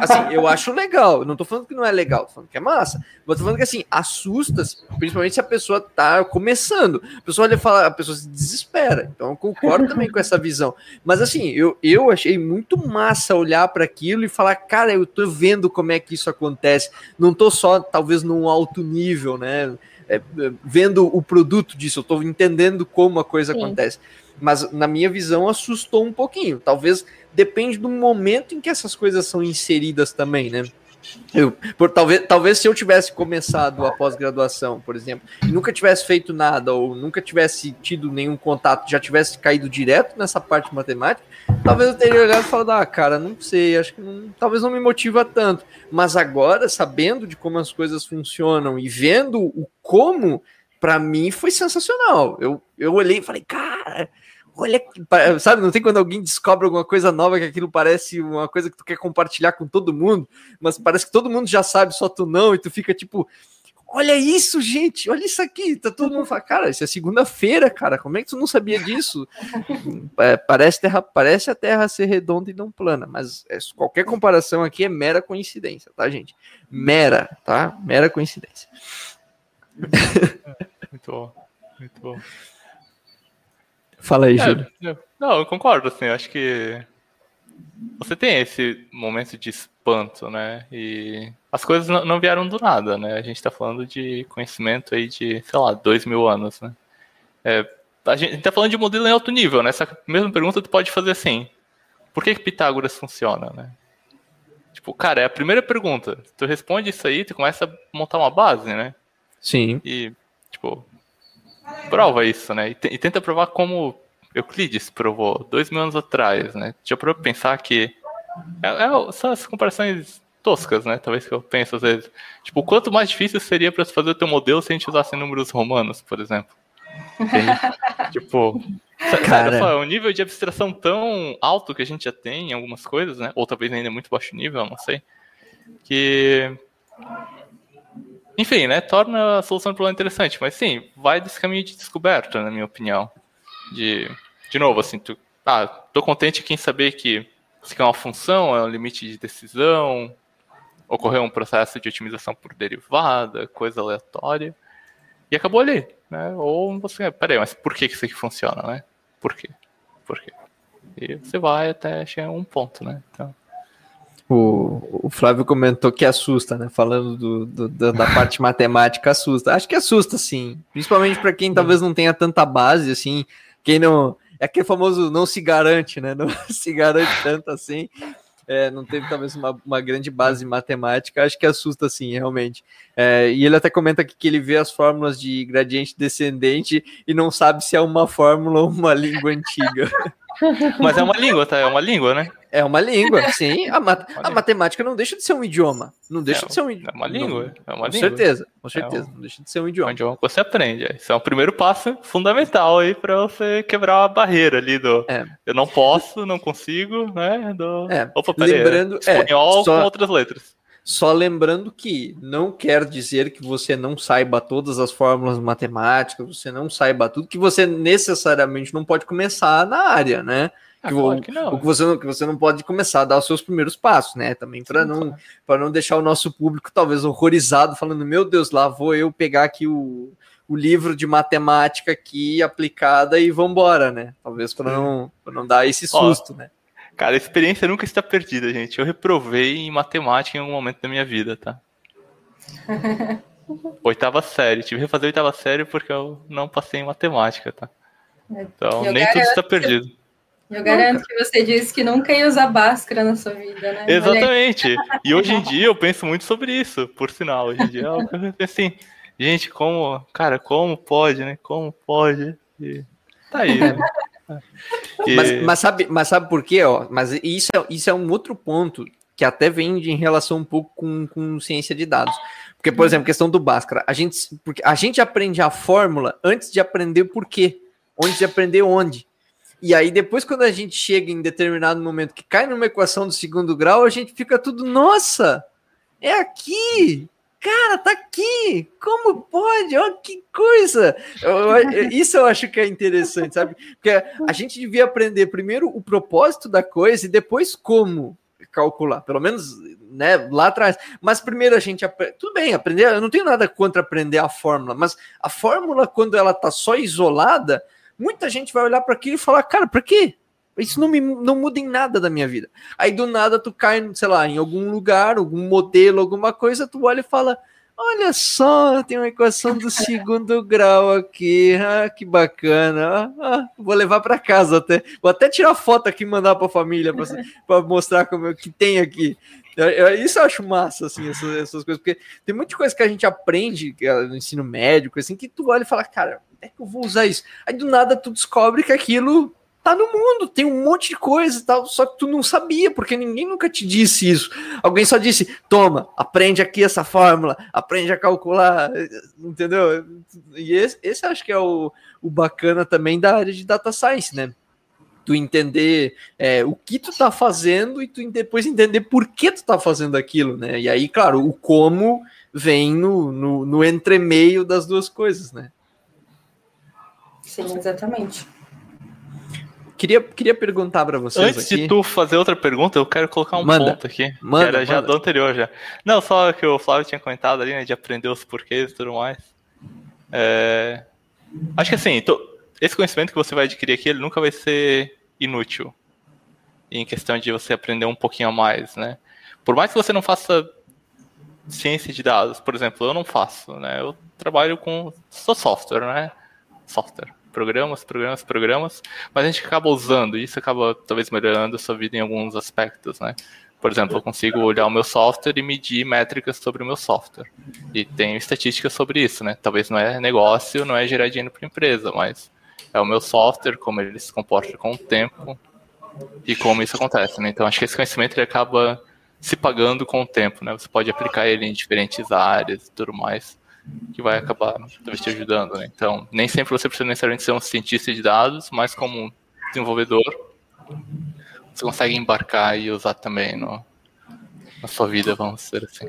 assim, eu acho legal. Não tô falando que não é legal, tô falando que é massa. Mas tô falando que assim, assusta, principalmente se a pessoa tá começando. A pessoa olha e fala, a pessoa se desespera. Então eu concordo também com essa visão. Mas assim, eu, eu achei muito massa olhar para aquilo e falar, cara, eu tô vendo como é que isso acontece. Não tô só, talvez, num alto nível, né? É, é, vendo o produto disso, eu estou entendendo como a coisa Sim. acontece. Mas na minha visão assustou um pouquinho. Talvez depende do momento em que essas coisas são inseridas também, né? Eu, por, talvez, talvez se eu tivesse começado a pós-graduação, por exemplo, e nunca tivesse feito nada, ou nunca tivesse tido nenhum contato, já tivesse caído direto nessa parte matemática, talvez eu teria olhado e falado, ah, cara, não sei, acho que não, talvez não me motiva tanto. Mas agora, sabendo de como as coisas funcionam e vendo o como, para mim foi sensacional. Eu, eu olhei e falei, cara, olha, sabe, não tem quando alguém descobre alguma coisa nova que aquilo parece uma coisa que tu quer compartilhar com todo mundo, mas parece que todo mundo já sabe, só tu não, e tu fica tipo, olha isso, gente, olha isso aqui, tá todo mundo fala, cara, isso é segunda-feira, cara, como é que tu não sabia disso? É, parece, terra, parece a Terra ser redonda e não plana, mas é, qualquer comparação aqui é mera coincidência, tá, gente? Mera, tá? Mera coincidência. Muito bom, muito bom. Fala aí, é, Júlio. Não, eu concordo, assim, eu acho que você tem esse momento de espanto, né? E as coisas não vieram do nada, né? A gente está falando de conhecimento aí de, sei lá, dois mil anos, né? É, a gente está falando de modelo em alto nível, né? Essa mesma pergunta tu pode fazer assim: por que, que Pitágoras funciona, né? Tipo, cara, é a primeira pergunta. Tu responde isso aí, tu começa a montar uma base, né? Sim. E, tipo, prova isso, né? E, e tenta provar como Euclides provou dois mil anos atrás, né? Já para pensar que é, é, são as comparações toscas, né? Talvez que eu penso às vezes. Tipo, quanto mais difícil seria para fazer o teu modelo se a gente usasse números romanos, por exemplo? tipo, cara, só, é um nível de abstração tão alto que a gente já tem em algumas coisas, né? Ou talvez ainda muito baixo nível, não sei. Que enfim, né, torna a solução do problema interessante, mas sim, vai desse caminho de descoberta, na minha opinião. De, de novo, assim, tu, ah, tô contente em saber que aqui é uma função, é um limite de decisão, ocorreu um processo de otimização por derivada, coisa aleatória, e acabou ali, né? Ou você, peraí, mas por que isso aqui funciona, né? Por quê? Por quê? E você vai até chegar a um ponto, né? Então... O, o Flávio comentou que assusta, né? Falando do, do da parte matemática, assusta. Acho que assusta, sim. Principalmente para quem talvez não tenha tanta base, assim. Quem não. É aquele famoso não se garante, né? Não se garante tanto assim é, não teve talvez uma, uma grande base matemática, acho que assusta sim, realmente. É, e ele até comenta aqui que ele vê as fórmulas de gradiente descendente e não sabe se é uma fórmula ou uma língua antiga. Mas é uma língua, tá? É uma língua, né? É uma língua, sim. A, mat a matemática não deixa de ser um idioma. Não deixa é, de ser um idioma. É uma língua. É uma com língua. certeza, com certeza. É um, não deixa de ser um idioma. É um idioma que você aprende. Isso é o primeiro passo fundamental aí para você quebrar a barreira ali do é. eu não posso, não consigo, né? Do... É. Opa, peraí, Lembrando, espanhol só... com outras letras. Só lembrando que não quer dizer que você não saiba todas as fórmulas matemáticas, você não saiba tudo, que você necessariamente não pode começar na área, né? Ah, que, claro que, não. o que você não, que você não pode começar a dar os seus primeiros passos, né? Também para não claro. para não deixar o nosso público talvez horrorizado, falando meu Deus, lá vou eu pegar aqui o, o livro de matemática aqui aplicada e vambora, né? Talvez para não pra não dar esse susto, Ó, né? Cara, a experiência nunca está perdida, gente. Eu reprovei em matemática em algum momento da minha vida, tá? oitava série. Tive que refazer a oitava série porque eu não passei em matemática, tá? Então, Eu nem tudo está perdido. Eu garanto que você disse que nunca ia usar Bhaskara na sua vida, né? Exatamente. E hoje em dia eu penso muito sobre isso, por sinal. Hoje em dia eu penso assim, gente, como, cara, como pode, né? Como pode? E tá aí, né? E- Mas, mas sabe, mas sabe por quê? Ó? Mas isso é, isso é um outro ponto que até vem de, em relação um pouco com, com ciência de dados. Porque, por exemplo, questão do Bhaskara, a gente, porque a gente aprende a fórmula antes de aprender por quê, antes de aprender onde. E aí, depois, quando a gente chega em determinado momento que cai numa equação do segundo grau, a gente fica tudo, nossa, é aqui! Cara, tá aqui! Como pode? Olha que coisa! Eu- eu- isso eu acho que é interessante, sabe? Porque a gente devia aprender primeiro o propósito da coisa e depois como calcular, pelo menos né, lá atrás. Mas primeiro a gente aprende. Tudo bem, aprender. Eu não tenho nada contra aprender a fórmula, mas a fórmula, quando ela tá só isolada, muita gente vai olhar para aquilo e falar, cara, para quê? Isso não, me, não muda em nada da minha vida. Aí do nada tu cai, sei lá, em algum lugar, algum modelo, alguma coisa, tu olha e fala: Olha só, tem uma equação do segundo grau aqui. Ah, que bacana. Ah, ah, vou levar para casa até. Vou até tirar foto aqui e mandar para a família para mostrar como é que tem aqui. Eu- eu- Isso eu acho massa, assim, essas, essas coisas, porque tem muita coisa que a gente aprende é no ensino médico, assim, que tu olha e fala, cara, é que eu vou usar isso. Aí do nada tu descobre que aquilo tá no mundo, tem um monte de coisa e tal, só que tu não sabia, porque ninguém nunca te disse isso. Alguém só disse, toma, aprende aqui essa fórmula, aprende a calcular, entendeu? E esse, esse acho que é o, o bacana também da área de data science, né? Tu entender é, o que tu tá fazendo e tu depois entender por que tu tá fazendo aquilo, né? E aí, claro, o como vem no, no, no entremeio das duas coisas, né? Sim, exatamente. Queria, queria perguntar para vocês Antes aqui. de tu fazer outra pergunta, eu quero colocar um Manda. ponto aqui. Manda, que era já manda. do anterior já. Não, só que o Flávio tinha comentado ali, né? De aprender os porquês e tudo mais. É, Acho que assim, to- esse conhecimento que você vai adquirir aqui, ele nunca vai ser inútil. Em questão de você aprender um pouquinho a mais, né? Por mais que você não faça ciência de dados, por exemplo, eu não faço, né? Eu trabalho com sou software, né? Software, programas, programas, programas, mas a gente acaba usando e isso acaba talvez melhorando a sua vida em alguns aspectos, né? Por exemplo, eu consigo olhar o meu software e medir métricas sobre o meu software. E tenho estatísticas sobre isso, né? Talvez não é negócio, não é gerar dinheiro para empresa, mas é o meu software, como ele se comporta com o tempo e como isso acontece, né? Então acho que esse conhecimento ele acaba se pagando com o tempo, né? Você pode aplicar ele em diferentes áreas e tudo mais, que vai acabar talvez te ajudando, né? Então, nem sempre você precisa necessariamente ser um cientista de dados, mas como um desenvolvedor, você consegue embarcar e usar também no, na sua vida, vamos dizer assim.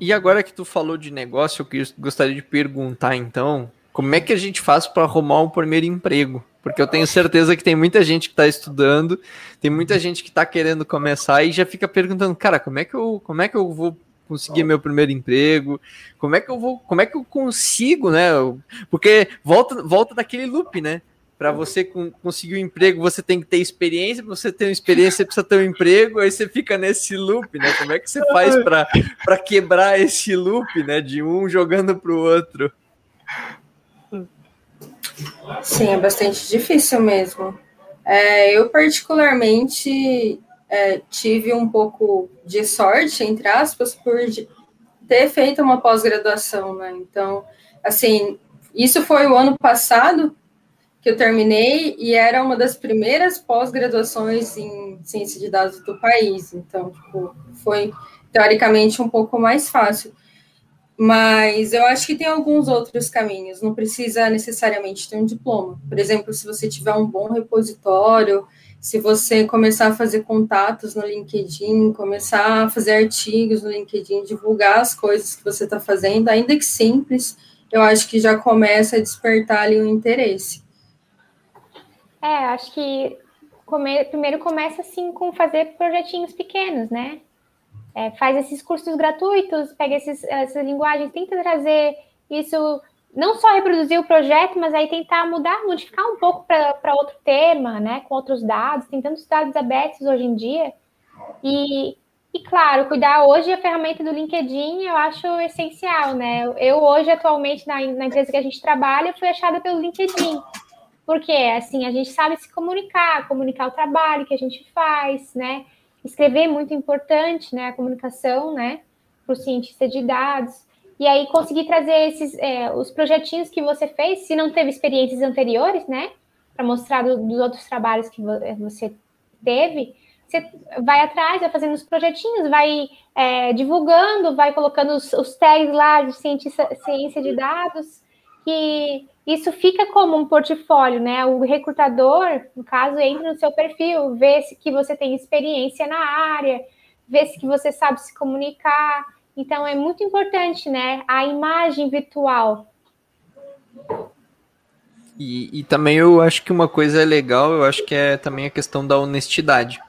E agora que tu falou de negócio, eu gostaria de perguntar então, como é que a gente faz para arrumar um primeiro emprego? porque eu tenho certeza que tem muita gente que está estudando, tem muita gente que está querendo começar e já fica perguntando, cara, como é que eu, como é que eu vou conseguir meu primeiro emprego? Como é que eu vou, como é que eu consigo, né? Porque volta, volta daquele loop, né? Para você conseguir um emprego, você tem que ter experiência. Para você ter experiência, você precisa ter um emprego. Aí você fica nesse loop, né? Como é que você faz para quebrar esse loop, né? De um jogando para o outro. Sim, é bastante difícil mesmo. É, eu, particularmente, é, tive um pouco de sorte, entre aspas, por ter feito uma pós-graduação, né? Então, assim, isso foi o ano passado que eu terminei e era uma das primeiras pós-graduações em ciência de dados do país. Então, tipo, foi teoricamente um pouco mais fácil. Mas eu acho que tem alguns outros caminhos, não precisa necessariamente ter um diploma. Por exemplo, se você tiver um bom repositório, se você começar a fazer contatos no LinkedIn, começar a fazer artigos no LinkedIn, divulgar as coisas que você está fazendo, ainda que simples, eu acho que já começa a despertar ali o um interesse. É, acho que come... primeiro começa assim com fazer projetinhos pequenos, né? É, faz esses cursos gratuitos, pega esses, essas linguagens, tenta trazer isso, não só reproduzir o projeto, mas aí tentar mudar, modificar um pouco para outro tema, né, com outros dados, tem tantos dados abertos hoje em dia. E, e claro, cuidar hoje a ferramenta do LinkedIn eu acho essencial, né? Eu hoje, atualmente, na, na empresa que a gente trabalha, fui achada pelo LinkedIn. Porque, assim, a gente sabe se comunicar, comunicar o trabalho que a gente faz, né? Escrever é muito importante, né? A comunicação, né? Para o cientista de dados. E aí conseguir trazer esses é, os projetinhos que você fez, se não teve experiências anteriores, né? Para mostrar do, dos outros trabalhos que é, você teve, você vai atrás, vai fazendo os projetinhos, vai é, divulgando, vai colocando os, os tags lá de cientista, ciência de dados, que isso fica como um portfólio, né? O recrutador, no caso, entra no seu perfil, vê se que você tem experiência na área, vê se que você sabe se comunicar. Então é muito importante, né? A imagem virtual. E, e também eu acho que uma coisa legal, eu acho que é também a questão da honestidade.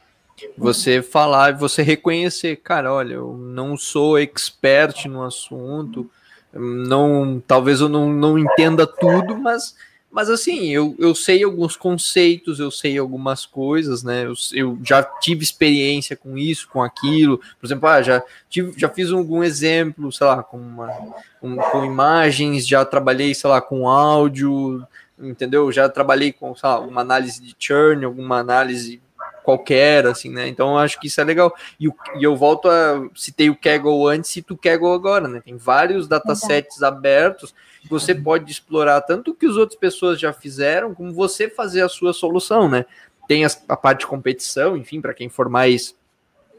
Você falar, você reconhecer, cara, olha, eu não sou expert no assunto, não, talvez eu não, não entenda tudo, mas, mas assim, eu, eu sei alguns conceitos, eu sei algumas coisas, né? Eu, eu já tive experiência com isso, com aquilo. Por exemplo, ah, já, tive, já fiz algum exemplo, sei lá, com, uma, com, com imagens, já trabalhei, sei lá, com áudio, entendeu? Já trabalhei com, sei lá, uma análise de churn, alguma análise qualquer, assim, né? Então eu acho que isso é legal. E, e eu volto a citei o Kaggle antes, cito o Kaggle agora, né? Tem vários datasets abertos que você pode explorar tanto o que as outras pessoas já fizeram, como você fazer a sua solução, né? Tem as, a parte de competição, enfim, para quem for mais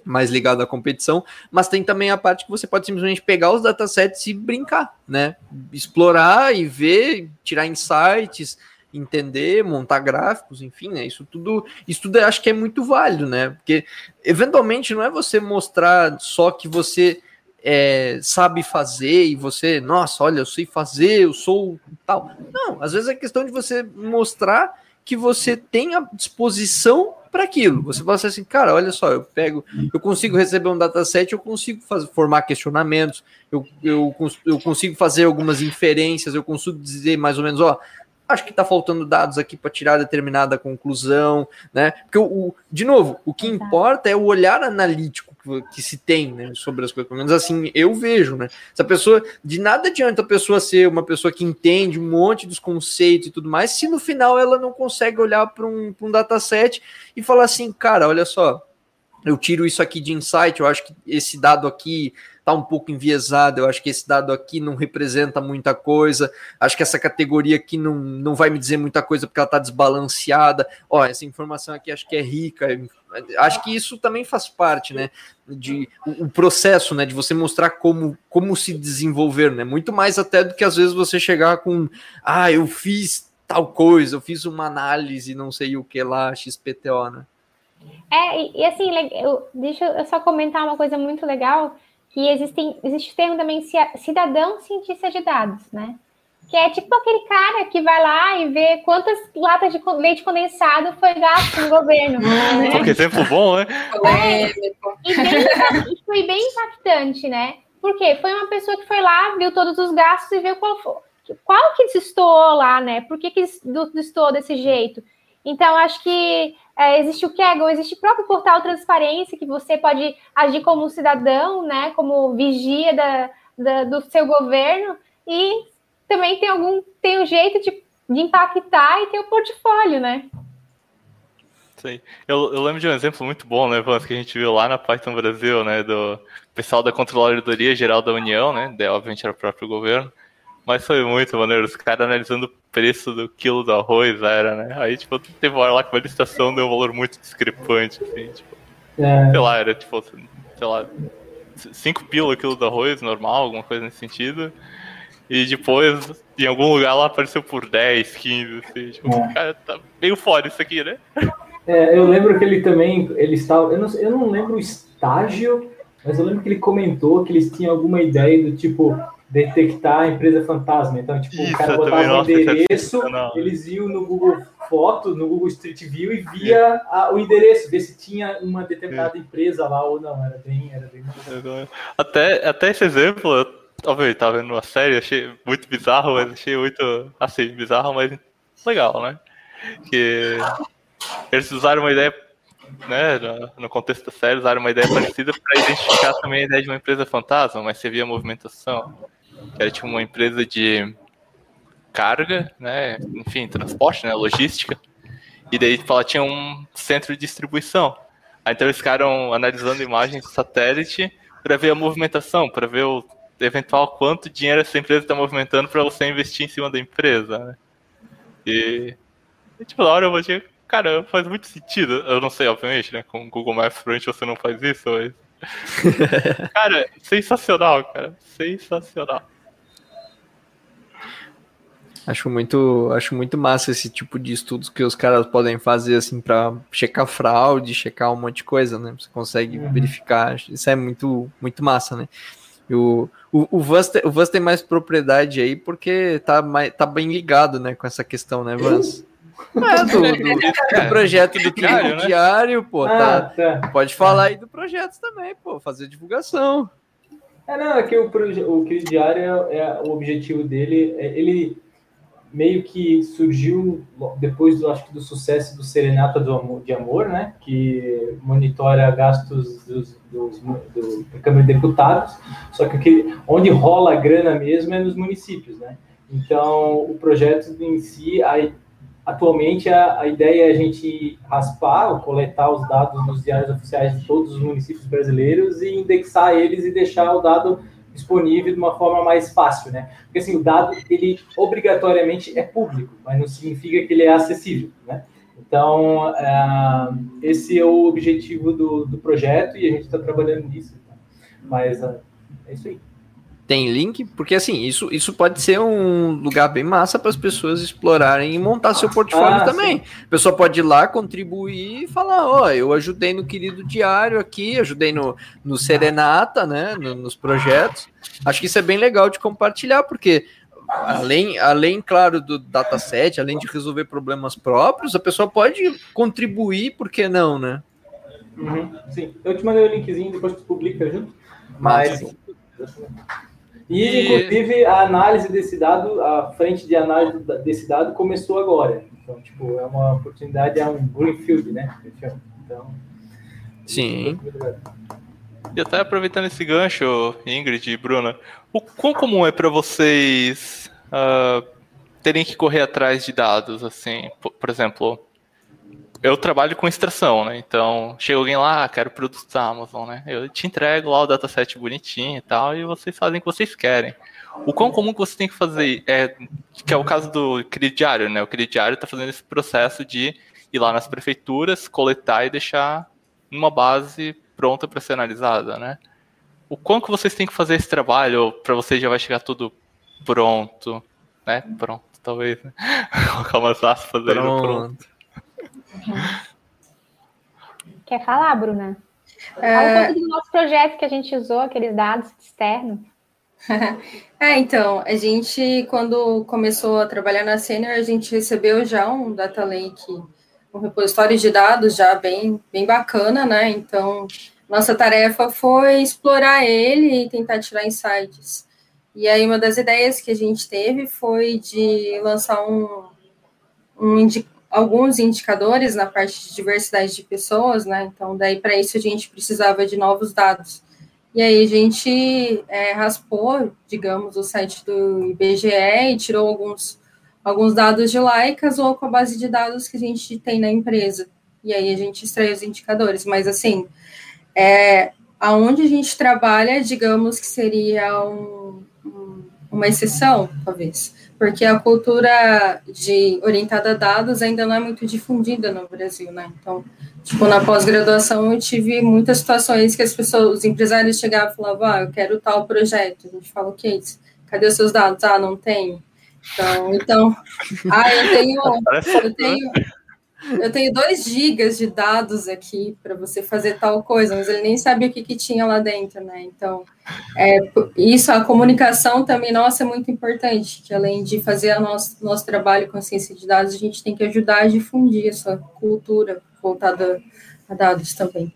mais ligado à competição, mas tem também a parte que você pode simplesmente pegar os datasets e brincar, né? Explorar e ver, tirar insights, entender, montar gráficos, enfim, né? Isso tudo, isso tudo acho que é muito válido, né? Porque eventualmente não é você mostrar só que você é, sabe fazer e você, nossa, olha, eu sei fazer, eu sou tal. Não, às vezes é questão de você mostrar que você tem a disposição para aquilo. Você fala assim, cara, olha só, eu pego, eu consigo receber um dataset, eu consigo fazer, formar questionamentos, eu, eu, eu consigo fazer algumas inferências, eu consigo dizer mais ou menos, ó, acho que está faltando dados aqui para tirar determinada conclusão, né? Porque, o, o, de novo, o que importa é o olhar analítico que, que, se tem né, sobre as coisas. Pelo menos assim eu vejo, né? Essa pessoa, de nada adianta a pessoa ser uma pessoa que entende um monte dos conceitos e tudo mais, se no final ela não consegue olhar para um, um dataset e falar assim, cara, olha só, eu tiro isso aqui de insight, eu acho que esse dado aqui está um pouco enviesado, eu acho que esse dado aqui não representa muita coisa, acho que essa categoria aqui não, não vai me dizer muita coisa porque ela está desbalanceada, ó, essa informação aqui acho que é rica, acho que isso também faz parte, né, de o, processo, né, de você mostrar como, como se desenvolver, né, muito mais até do que às vezes você chegar com, ah, eu fiz tal coisa, eu fiz uma análise, não sei o que lá, XPTO, né. É, e, e assim, eu, deixa eu só comentar uma coisa muito legal, que existem, existe o termo também cidadão cientista de dados, né? que é tipo aquele cara que vai lá e vê quantas latas de leite condensado foi gasto no governo. né? Que exemplo bom, né? É, e, bem, foi bem impactante, né? Porque foi uma pessoa que foi lá, viu todos os gastos e viu qual, qual que destoou lá, né? Por que, que destoou desse jeito? Então, acho que é, existe o Kaggle, existe o próprio portal Transparência, que você pode agir como cidadão, né? Como vigia da, da do seu governo, e também tem algum tem um jeito de, de impactar e ter o portfólio, né? Sim. Eu, eu lembro de um exemplo muito bom, né, Vans, que a gente viu lá na Python Brasil, né, do pessoal da Controladoria Geral da União, né, de, obviamente era o próprio governo, mas foi muito maneiro, os caras analisando o preço do quilo do arroz, era, né, aí, tipo, teve uma hora lá que uma licitação deu um valor muito discrepante, assim, tipo, é. sei lá, era, tipo, sei lá, 5 pila o quilo do arroz, normal, alguma coisa nesse sentido, e depois, em algum lugar lá apareceu por 10, 15, assim. Tipo, é. cara, tá meio fora isso aqui, né? É, eu lembro que ele também, ele estava, eu não, eu não lembro o estágio, mas eu lembro que ele comentou que eles tinham alguma ideia do tipo detectar a empresa fantasma. Então, tipo, Isso, o cara botava o é endereço, eles iam no Google Fotos, no Google Street View e via a, o endereço, ver se tinha uma determinada empresa lá ou não. Era bem, era bem. Até, até esse exemplo, eu Óbvio, tava vendo uma série, achei muito bizarro, mas achei muito, assim, bizarro, mas legal, né? Que eles usaram uma ideia, né, no contexto da série, usaram uma ideia parecida para identificar também a ideia de uma empresa fantasma, mas você via movimentação, que era tipo uma empresa de carga, né, enfim, transporte, né, logística, e daí tipo, ela tinha um centro de distribuição. Aí então eles ficaram analisando imagens do satélite para ver a movimentação, para ver o eventual quanto dinheiro essa empresa está movimentando para você investir em cima da empresa, né? E, e tipo, na hora eu vou dizer, cara, faz muito sentido. Eu não sei, obviamente, né? Com o Google Maps frente você não faz isso, mas. cara, sensacional, cara. Sensacional. Acho muito, acho muito massa esse tipo de estudos que os caras podem fazer assim para checar fraude, checar um monte de coisa, né? Você consegue uhum. verificar. Isso é muito, muito massa, né? O, o, o, Vans, o Vans tem mais propriedade aí porque tá, mais, tá bem ligado né, com essa questão, né, Vans? É, do, do, do, projeto do diário, né? diário pô, ah, tá. tá. Pode falar aí do projeto também, pô, fazer divulgação. É, não, é que o, o Diário, é, é, o objetivo dele, é, ele meio que surgiu depois do, acho que do sucesso do Serenata do de Amor, né? Que monitora gastos dos, dos, do, da Câmara de Deputados, só que, que onde rola a grana mesmo é nos municípios, né? Então, o projeto em si, a, atualmente a, a ideia é a gente raspar ou coletar os dados nos diários oficiais de todos os municípios brasileiros e indexar eles e deixar o dado disponível de uma forma mais fácil, né? Porque assim, o dado, ele obrigatoriamente é público, mas não significa que ele é acessível, né? Então, uh, esse é o objetivo do, do projeto e a gente está trabalhando nisso. Tá? Mas uh, é isso aí tem link, porque assim, isso, isso pode ser um lugar bem massa para as pessoas explorarem e montar seu portfólio ah, também. Sim. A pessoa pode ir lá, contribuir e falar, ó, oh, eu ajudei no querido diário aqui, ajudei no, no Serenata, né, no, nos projetos. Acho que isso é bem legal de compartilhar, porque além, além, claro, do dataset, além de resolver problemas próprios, a pessoa pode contribuir, por que não, né? Uhum, sim, eu te mandei o linkzinho, depois tu publica junto. Mas, e, inclusive, a análise desse dado, a frente de análise desse dado começou agora. Então, tipo, é uma oportunidade, é um greenfield, né? Então, Sim. E até aproveitando esse gancho, Ingrid e Bruna, o quão comum é para vocês uh, terem que correr atrás de dados, assim, por, por exemplo, eu trabalho com extração, né? Então, chega alguém lá, ah, quero produtos da Amazon, né? Eu te entrego lá o dataset bonitinho e tal, e vocês fazem o que vocês querem. O quão comum que você tem que fazer é, que é o caso do crediário, né? O crediário está fazendo esse processo de ir lá nas prefeituras, coletar e deixar numa base pronta para ser analisada, né? O quão que vocês têm que fazer esse trabalho para vocês já vai chegar tudo pronto, né? Pronto, talvez, né? Colocar umas aspas aí no pronto. Quer falar, Bruna? É... Fala um pouco do nosso projeto que a gente usou, aqueles dados externos. é, então, a gente, quando começou a trabalhar na Senior, a gente recebeu já um Data Lake, um repositório de dados já bem, bem bacana, né? Então, nossa tarefa foi explorar ele e tentar tirar insights. E aí, uma das ideias que a gente teve foi de lançar um, um alguns indicadores na parte de diversidade de pessoas, né? Então, daí, para isso, a gente precisava de novos dados. E aí, a gente é, raspou, digamos, o site do IBGE e tirou alguns, alguns dados de lá e casou com a base de dados que a gente tem na empresa. E aí, a gente extraiu os indicadores. Mas, assim, é, aonde a gente trabalha, digamos que seria um, um, uma exceção, talvez porque a cultura de orientada a dados ainda não é muito difundida no Brasil, né? Então, tipo, na pós-graduação eu tive muitas situações que as pessoas, os empresários chegavam e falavam, ah, eu quero tal projeto. A gente fala, ok, cadê os seus dados? Ah, não tenho. Então, então, ah, eu tenho, eu tenho, eu tenho 2 gigas de dados aqui para você fazer tal coisa, mas ele nem sabia o que, que tinha lá dentro, né? Então, é, isso, a comunicação também, nossa, é muito importante, que além de fazer o nosso, nosso trabalho com a ciência de dados, a gente tem que ajudar a difundir essa cultura voltada a dados também.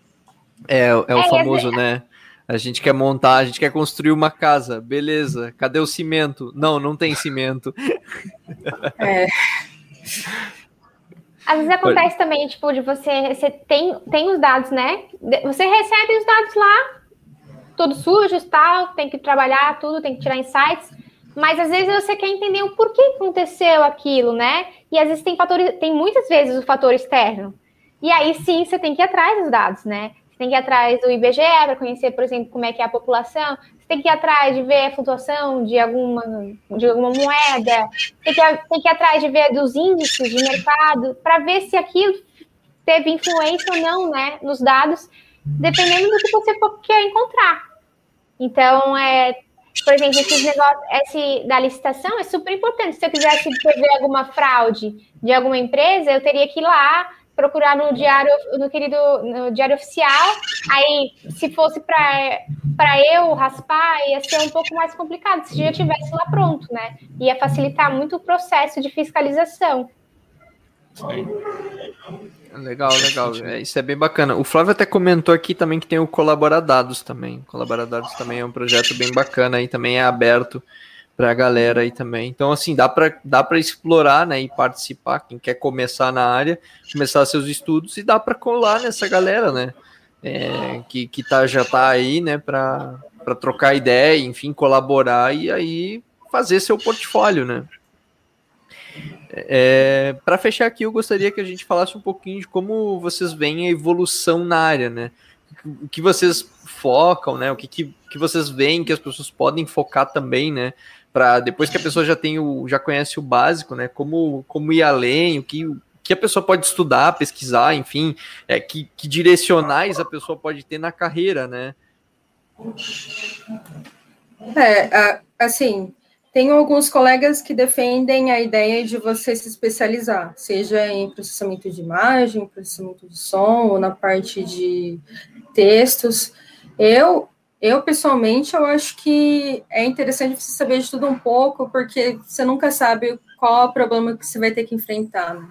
É, é o é, famoso, né? A gente quer montar, a gente quer construir uma casa, beleza. Cadê o cimento? Não, não tem cimento. É. Às vezes acontece também, tipo, de você, você tem, tem os dados, né? Você recebe os dados lá, tudo sujos, tal, tem que trabalhar tudo, tem que tirar insights, mas às vezes você quer entender o porquê aconteceu aquilo, né? E às vezes tem fatores, tem muitas vezes o fator externo. E aí sim você tem que ir atrás dos dados, né? Você tem que ir atrás do IBGE para conhecer, por exemplo, como é que é a população, tem que ir atrás de ver a flutuação de alguma, de alguma moeda, tem que, tem que ir atrás de ver dos índices de mercado, para ver se aquilo teve influência ou não né, nos dados, dependendo do que você quer encontrar. Então, é, por exemplo, esses negócios, esse da licitação é super importante. Se eu quisesse ver alguma fraude de alguma empresa, eu teria que ir lá procurar no diário, no querido no diário oficial. Aí, se fosse para eu raspar, ia ser um pouco mais complicado se já tivesse lá pronto, né? Ia facilitar muito o processo de fiscalização. Legal, legal. É, isso é bem bacana. O Flávio até comentou aqui também que tem o Colaboradados também. Colaboradados também é um projeto bem bacana e também é aberto para a galera aí também. Então, assim, dá para dá explorar né, e participar. Quem quer começar na área, começar seus estudos e dá para colar nessa galera, né? É, que, que tá, já tá aí, né, para trocar ideia, enfim, colaborar e aí fazer seu portfólio, né? É, para fechar aqui, eu gostaria que a gente falasse um pouquinho de como vocês veem a evolução na área, né? O que vocês focam, né? O que, que, que vocês veem que as pessoas podem focar também, né? Para depois que a pessoa já tem o, já conhece o básico, né? Como, como ir além, o que, que a pessoa pode estudar, pesquisar, enfim, é, que, que direcionais a pessoa pode ter na carreira, né? É, assim, tenho alguns colegas que defendem a ideia de você se especializar, seja em processamento de imagem, processamento de som, ou na parte de textos. Eu eu, pessoalmente, eu acho que é interessante você saber de tudo um pouco, porque você nunca sabe qual é o problema que você vai ter que enfrentar. Né?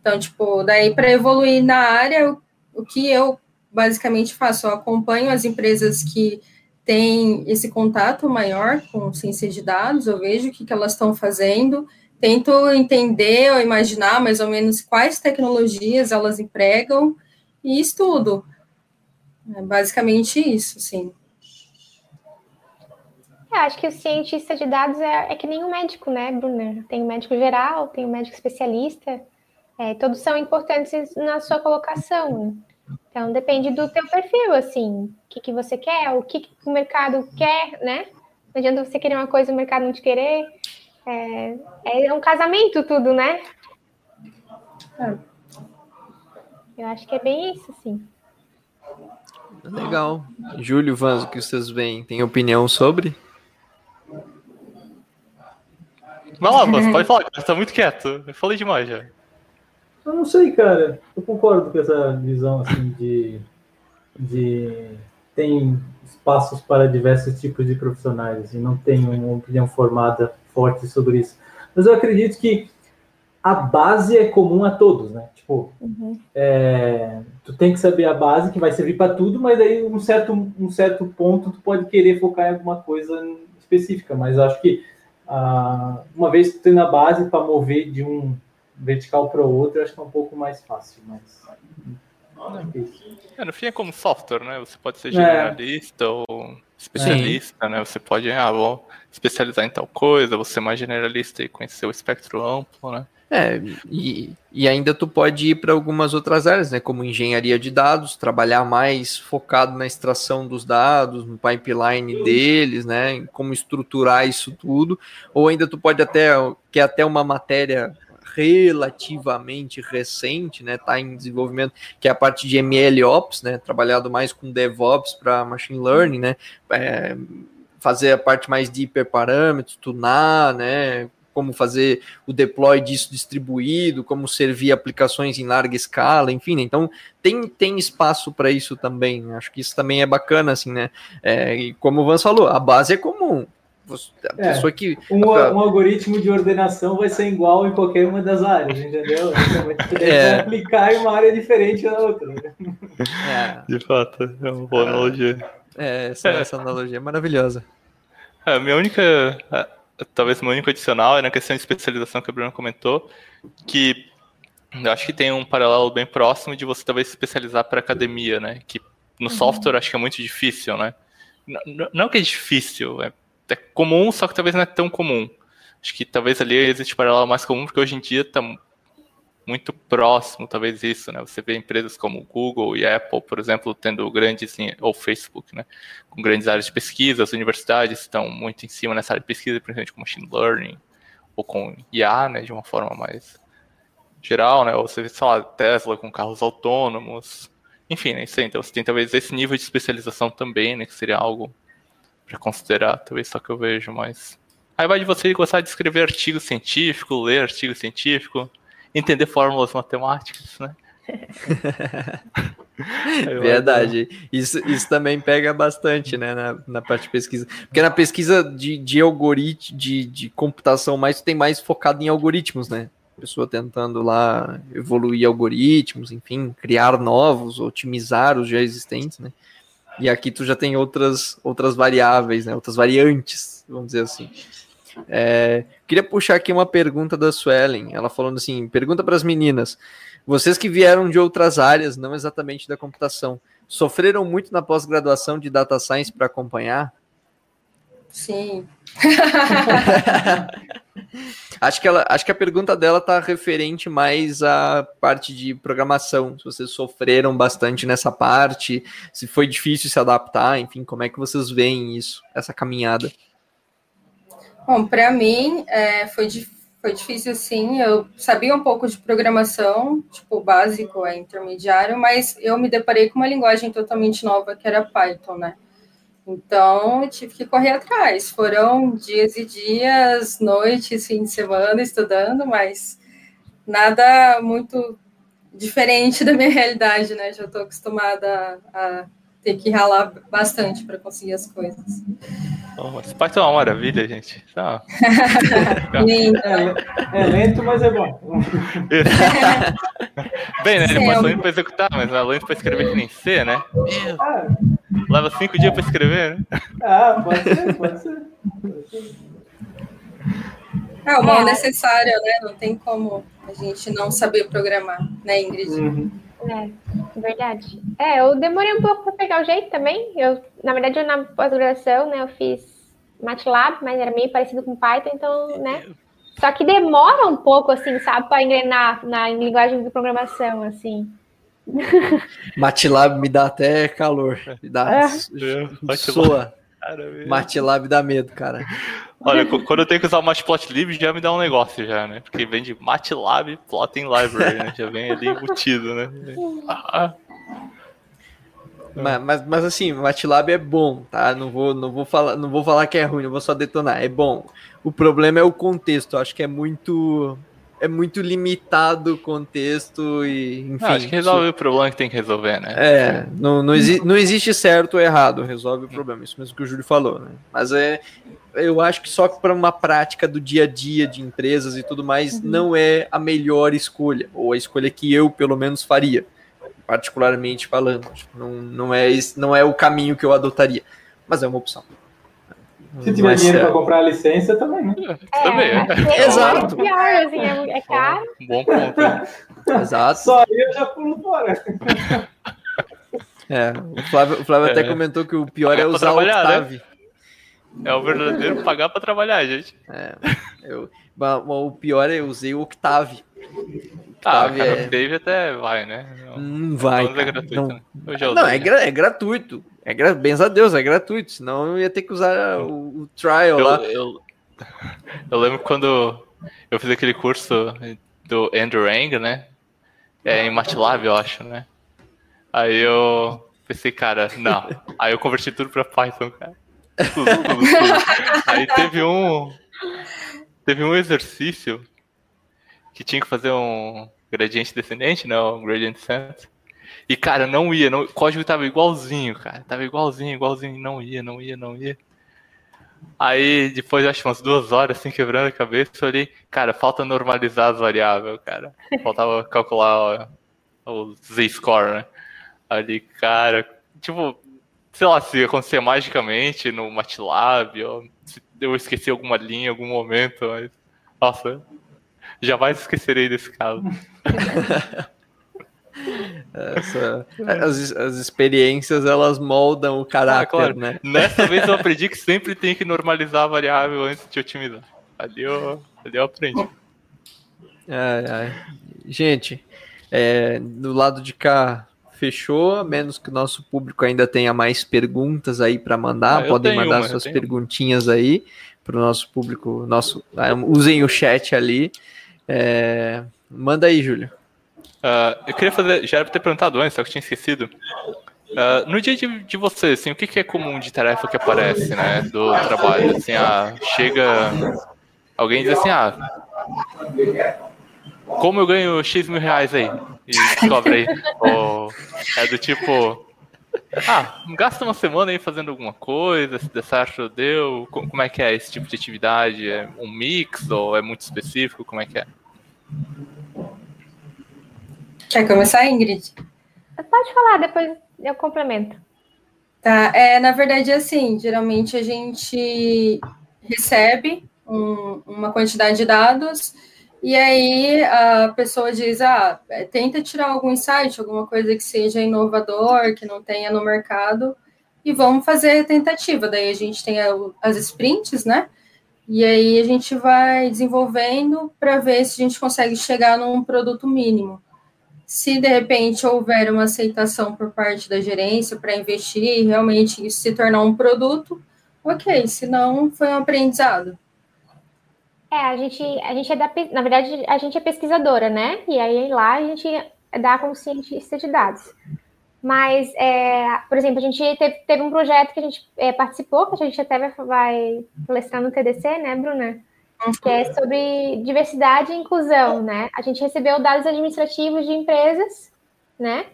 Então, tipo, daí para evoluir na área, o, que eu basicamente faço? Eu acompanho as empresas que têm esse contato maior com ciência de dados, eu vejo o que, que elas estão fazendo, tento entender ou imaginar mais ou menos quais tecnologias elas empregam e estudo. É basicamente isso, sim. Eu acho que o cientista de dados é, é que nem o um médico, né, Brunner? Tem o um médico geral, tem o um médico especialista, é, todos são importantes na sua colocação. Então, depende do teu perfil, assim, o que, que você quer, o que, que o mercado quer, né? Não adianta você querer uma coisa e o mercado não te querer. É, é um casamento tudo, né? É. Eu acho que é bem isso, sim. Legal. Júlio, Vanzo, o que vocês veem? Tem opinião sobre? Vai lá, você pode falar, você tá muito quieto. Eu falei demais já. Eu não sei, cara. Eu concordo com essa visão assim de, de tem espaços para diversos tipos de profissionais e não tenho uma opinião formada forte sobre isso. Mas eu acredito que a base é comum a todos, né? Tipo, uhum. é, tu tem que saber a base que vai servir para tudo, mas aí um certo, um certo ponto tu pode querer focar em alguma coisa específica. Mas acho que ah, uma vez que tu tem na base para mover de um vertical para o outro, acho que é um pouco mais fácil. Mas é, no fim é como software, né? Você pode ser é. generalista é. ou especialista, Sim. né? Você pode, ah, vou especializar em tal coisa, você é mais generalista e conhecer o espectro amplo, né? É, e, e ainda tu pode ir para algumas outras áreas, né? Como engenharia de dados, trabalhar mais focado na extração dos dados, no pipeline deles, né? Como estruturar isso tudo. Ou ainda tu pode até, que é até uma matéria relativamente recente, né? Tá em desenvolvimento, que é a parte de ML Ops, né? Trabalhado mais com DevOps para machine learning, né? É, fazer a parte mais de hiperparâmetros, tunar, né? Como fazer o deploy disso distribuído, como servir aplicações em larga escala, enfim, né? então tem, tem espaço para isso também. Né? Acho que isso também é bacana, assim, né? É, e como o Vans falou, a base é comum. A é, pessoa que. Um, um, algoritmo de ordenação vai ser igual em qualquer uma das áreas, entendeu? Então, é. aplicar em uma área diferente na outra. Né? É. De fato, é uma boa analogia. É, essa, essa analogia é maravilhosa. É, a minha única talvez meu único adicional é na questão de especialização que o Bruno comentou, que eu acho que tem um paralelo bem próximo de você talvez se especializar para academia, né? Que no uhum. software acho que é muito difícil, né? Não, não que é difícil, é, é, comum, só que talvez não é tão comum. Acho que talvez ali existe um paralelo mais comum, porque hoje em dia está muito próximo, talvez isso, né? Você vê empresas como Google e Apple, por exemplo, tendo grandes, ou Facebook, né? Com grandes áreas de pesquisa, as universidades estão muito em cima nessa área de pesquisa, principalmente com machine learning, ou com IA, né? De uma forma mais geral, né? Ou você vê, sei lá, Tesla com carros autônomos, enfim, né? Isso aí. Então você tem talvez esse nível de especialização também, né? Que seria algo para considerar, talvez só que eu vejo mais. Aí vai de você gostar de escrever artigo científico, ler artigo científico, entender fórmulas matemáticas, né? Verdade. Isso, isso também pega bastante, né, na, na parte de pesquisa. Porque na pesquisa de, de algoritmo, de, de computação, mais tem mais focado em algoritmos, né? pessoa tentando lá evoluir algoritmos, enfim, criar novos, otimizar os já existentes, né? E aqui tu já tem outras outras variáveis, né? Outras variantes, vamos dizer assim. É, queria puxar aqui uma pergunta da Suelen. Ela falando assim: pergunta para as meninas. Vocês que vieram de outras áreas, não exatamente da computação, sofreram muito na pós-graduação de data science para acompanhar? Sim. acho, que ela, acho que a pergunta dela está referente mais à parte de programação. Se vocês sofreram bastante nessa parte, se foi difícil se adaptar, enfim, como é que vocês veem isso, essa caminhada? Bom, para mim é, foi, foi difícil sim. Eu sabia um pouco de programação, tipo básico, é intermediário, mas eu me deparei com uma linguagem totalmente nova que era Python, né? Então, eu tive que correr atrás. Foram dias e dias, noites, fim de semana estudando, mas nada muito diferente da minha realidade, né? Já estou acostumada a, a ter que ralar bastante para conseguir as coisas. Oh, esse Python é uma maravilha, gente. Tá. é, é, lento, mas é bom. Bem, né? Ele passou é para executar, mas é lento para escrever que nem C, né? Ah. Leva cinco dias para escrever, né? Ah, pode ser, pode ser. É, o mal necessário, né? Não tem como a gente não saber programar, né, Ingrid? Uhum. É, verdade. É, eu demorei um pouco para pegar o jeito também. Eu, na verdade, eu, na pós-graduação, né, eu fiz MATLAB, mas era meio parecido com Python, então, né? Só que demora um pouco, assim, sabe, para engrenar na linguagem de programação, assim. MATLAB me dá até calor. Me dá. É. Soa. MATLAB dá medo, cara. Olha, quando eu tenho que usar o Matplotlib, já me dá um negócio já, né? Porque vem de MATLAB Plotting Library, né? Já vem ali embutido, né? Ah. Mas, mas, mas, assim, MATLAB é bom, tá? Não vou, não, vou falar, não vou falar que é ruim, não vou só detonar, é bom. O problema é o contexto, eu acho que é muito é muito limitado o contexto e enfim. Não, acho que resolve isso... o problema que tem que resolver, né? É, não, não, exi não existe certo ou errado, resolve o problema, isso mesmo que o Júlio falou, né? Mas é, eu acho que só para uma prática do dia a dia de empresas e tudo mais uhum. não é a melhor escolha, ou a escolha que eu pelo menos faria, particularmente falando. Não, não, é, não é o caminho que eu adotaria, mas é uma opção. Se tiver Mas, dinheiro é... para comprar a licença, também, né? É, também, é. Exato. É pior, assim, é, é caro. Bom ponto. Exato. Só aí eu já pulo fora. É, o Flávio, o Flávio até é. comentou que o pior é usar o né? Octave. Né? É o verdadeiro pagar para trabalhar, gente. É, eu, o pior é eu usei o Octave. Ah, cara, é... o Dave até vai, né? Não, vai. É gratuito, não, né? não é, gra é gratuito. É gra... Benza a Deus, é gratuito, senão eu ia ter que usar o, o trial eu, lá. Eu, eu lembro quando eu fiz aquele curso do Andrew Ang, né? É em MATLAB, eu acho, né? Aí eu pensei, cara, não. Aí eu converti tudo pra Python, cara. Aí teve um. Teve um exercício que tinha que fazer um gradiente descendente, né? Um gradient descent. E, cara, não ia. Não, o código tava igualzinho, cara. Tava igualzinho, igualzinho. Não ia, não ia, não ia. Aí, depois, acho umas duas horas, assim, quebrando a cabeça, eu falei, cara, falta normalizar as variáveis, cara. Faltava calcular ó, o z-score, né? Ali, cara, tipo, sei lá, se acontecer magicamente no MATLAB, ou se eu esqueci alguma linha em algum momento, mas, nossa, jamais esquecerei desse caso. Essa, as, as experiências elas moldam o caráter, ah, claro. né? Nessa vez eu aprendi que sempre tem que normalizar a variável antes de otimizar. Ali eu, ali eu aprendi. Ai, ai. Gente, é, do lado de cá fechou, a menos que o nosso público ainda tenha mais perguntas aí para mandar. Ah, Podem mandar uma, suas perguntinhas aí para o nosso público. Nosso, ah, usem o chat ali. É, manda aí, Júlio. Uh, eu queria fazer, já era ter perguntado antes, só que eu tinha esquecido. Uh, no dia de, de você, assim, o que, que, é comum de tarefa que aparece, né, do trabalho? Assim, ah, chega alguém diz assim, ah, como eu ganho X mil reais aí? E descobre aí. Ou é do tipo, ah, gasta uma semana aí fazendo alguma coisa, se der certo, deu. Como é que é esse tipo de atividade? É um mix ou é muito específico? Como é que é? Quer começar, Ingrid? Pode falar, depois eu complemento. Tá, é, na verdade, assim, geralmente a gente recebe um, uma quantidade de dados e aí a pessoa diz, ah, é, tenta tirar algum insight, alguma coisa que seja inovador, que não tenha no mercado, e vamos fazer a tentativa. Daí a gente tem as sprints, né? E aí a gente vai desenvolvendo para ver se a gente consegue chegar num produto mínimo. Se de repente houver uma aceitação por parte da gerência para investir e realmente se tornar um produto, ok, se não, foi um aprendizado. É, a gente, a gente é da, na verdade, a gente é pesquisadora, né? E aí lá a gente dá como cientista de dados. Mas, é, por exemplo, a gente teve, teve, um projeto que a gente é, participou, que a gente até vai, vai palestrar no TDC, né, Bruna? que é sobre diversidade e inclusão, né? A gente recebeu dados administrativos de empresas, né?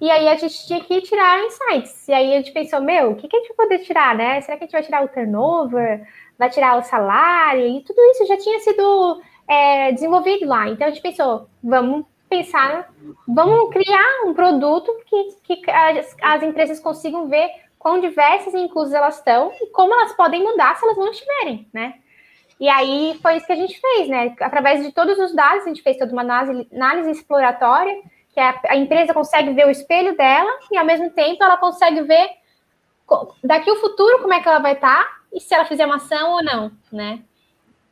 E aí a gente tinha que tirar insights. E aí a gente pensou, meu, o que, que a gente vai poder tirar, né? Será que a gente vai tirar o turnover? Vai tirar o salário? E tudo isso já tinha sido é, desenvolvido lá. Então a gente pensou, vamos pensar, vamos criar um produto que, que as, as empresas consigam ver quão diversas e inclusas elas estão e como elas podem mudar se elas não estiverem, né? E aí foi isso que a gente fez, né? Através de todos os dados, a gente fez toda uma análise, análise exploratória, que a, a, empresa consegue ver o espelho dela e, ao mesmo tempo, ela consegue ver daqui o futuro como é que ela vai estar tá, e se ela fizer uma ação ou não, né?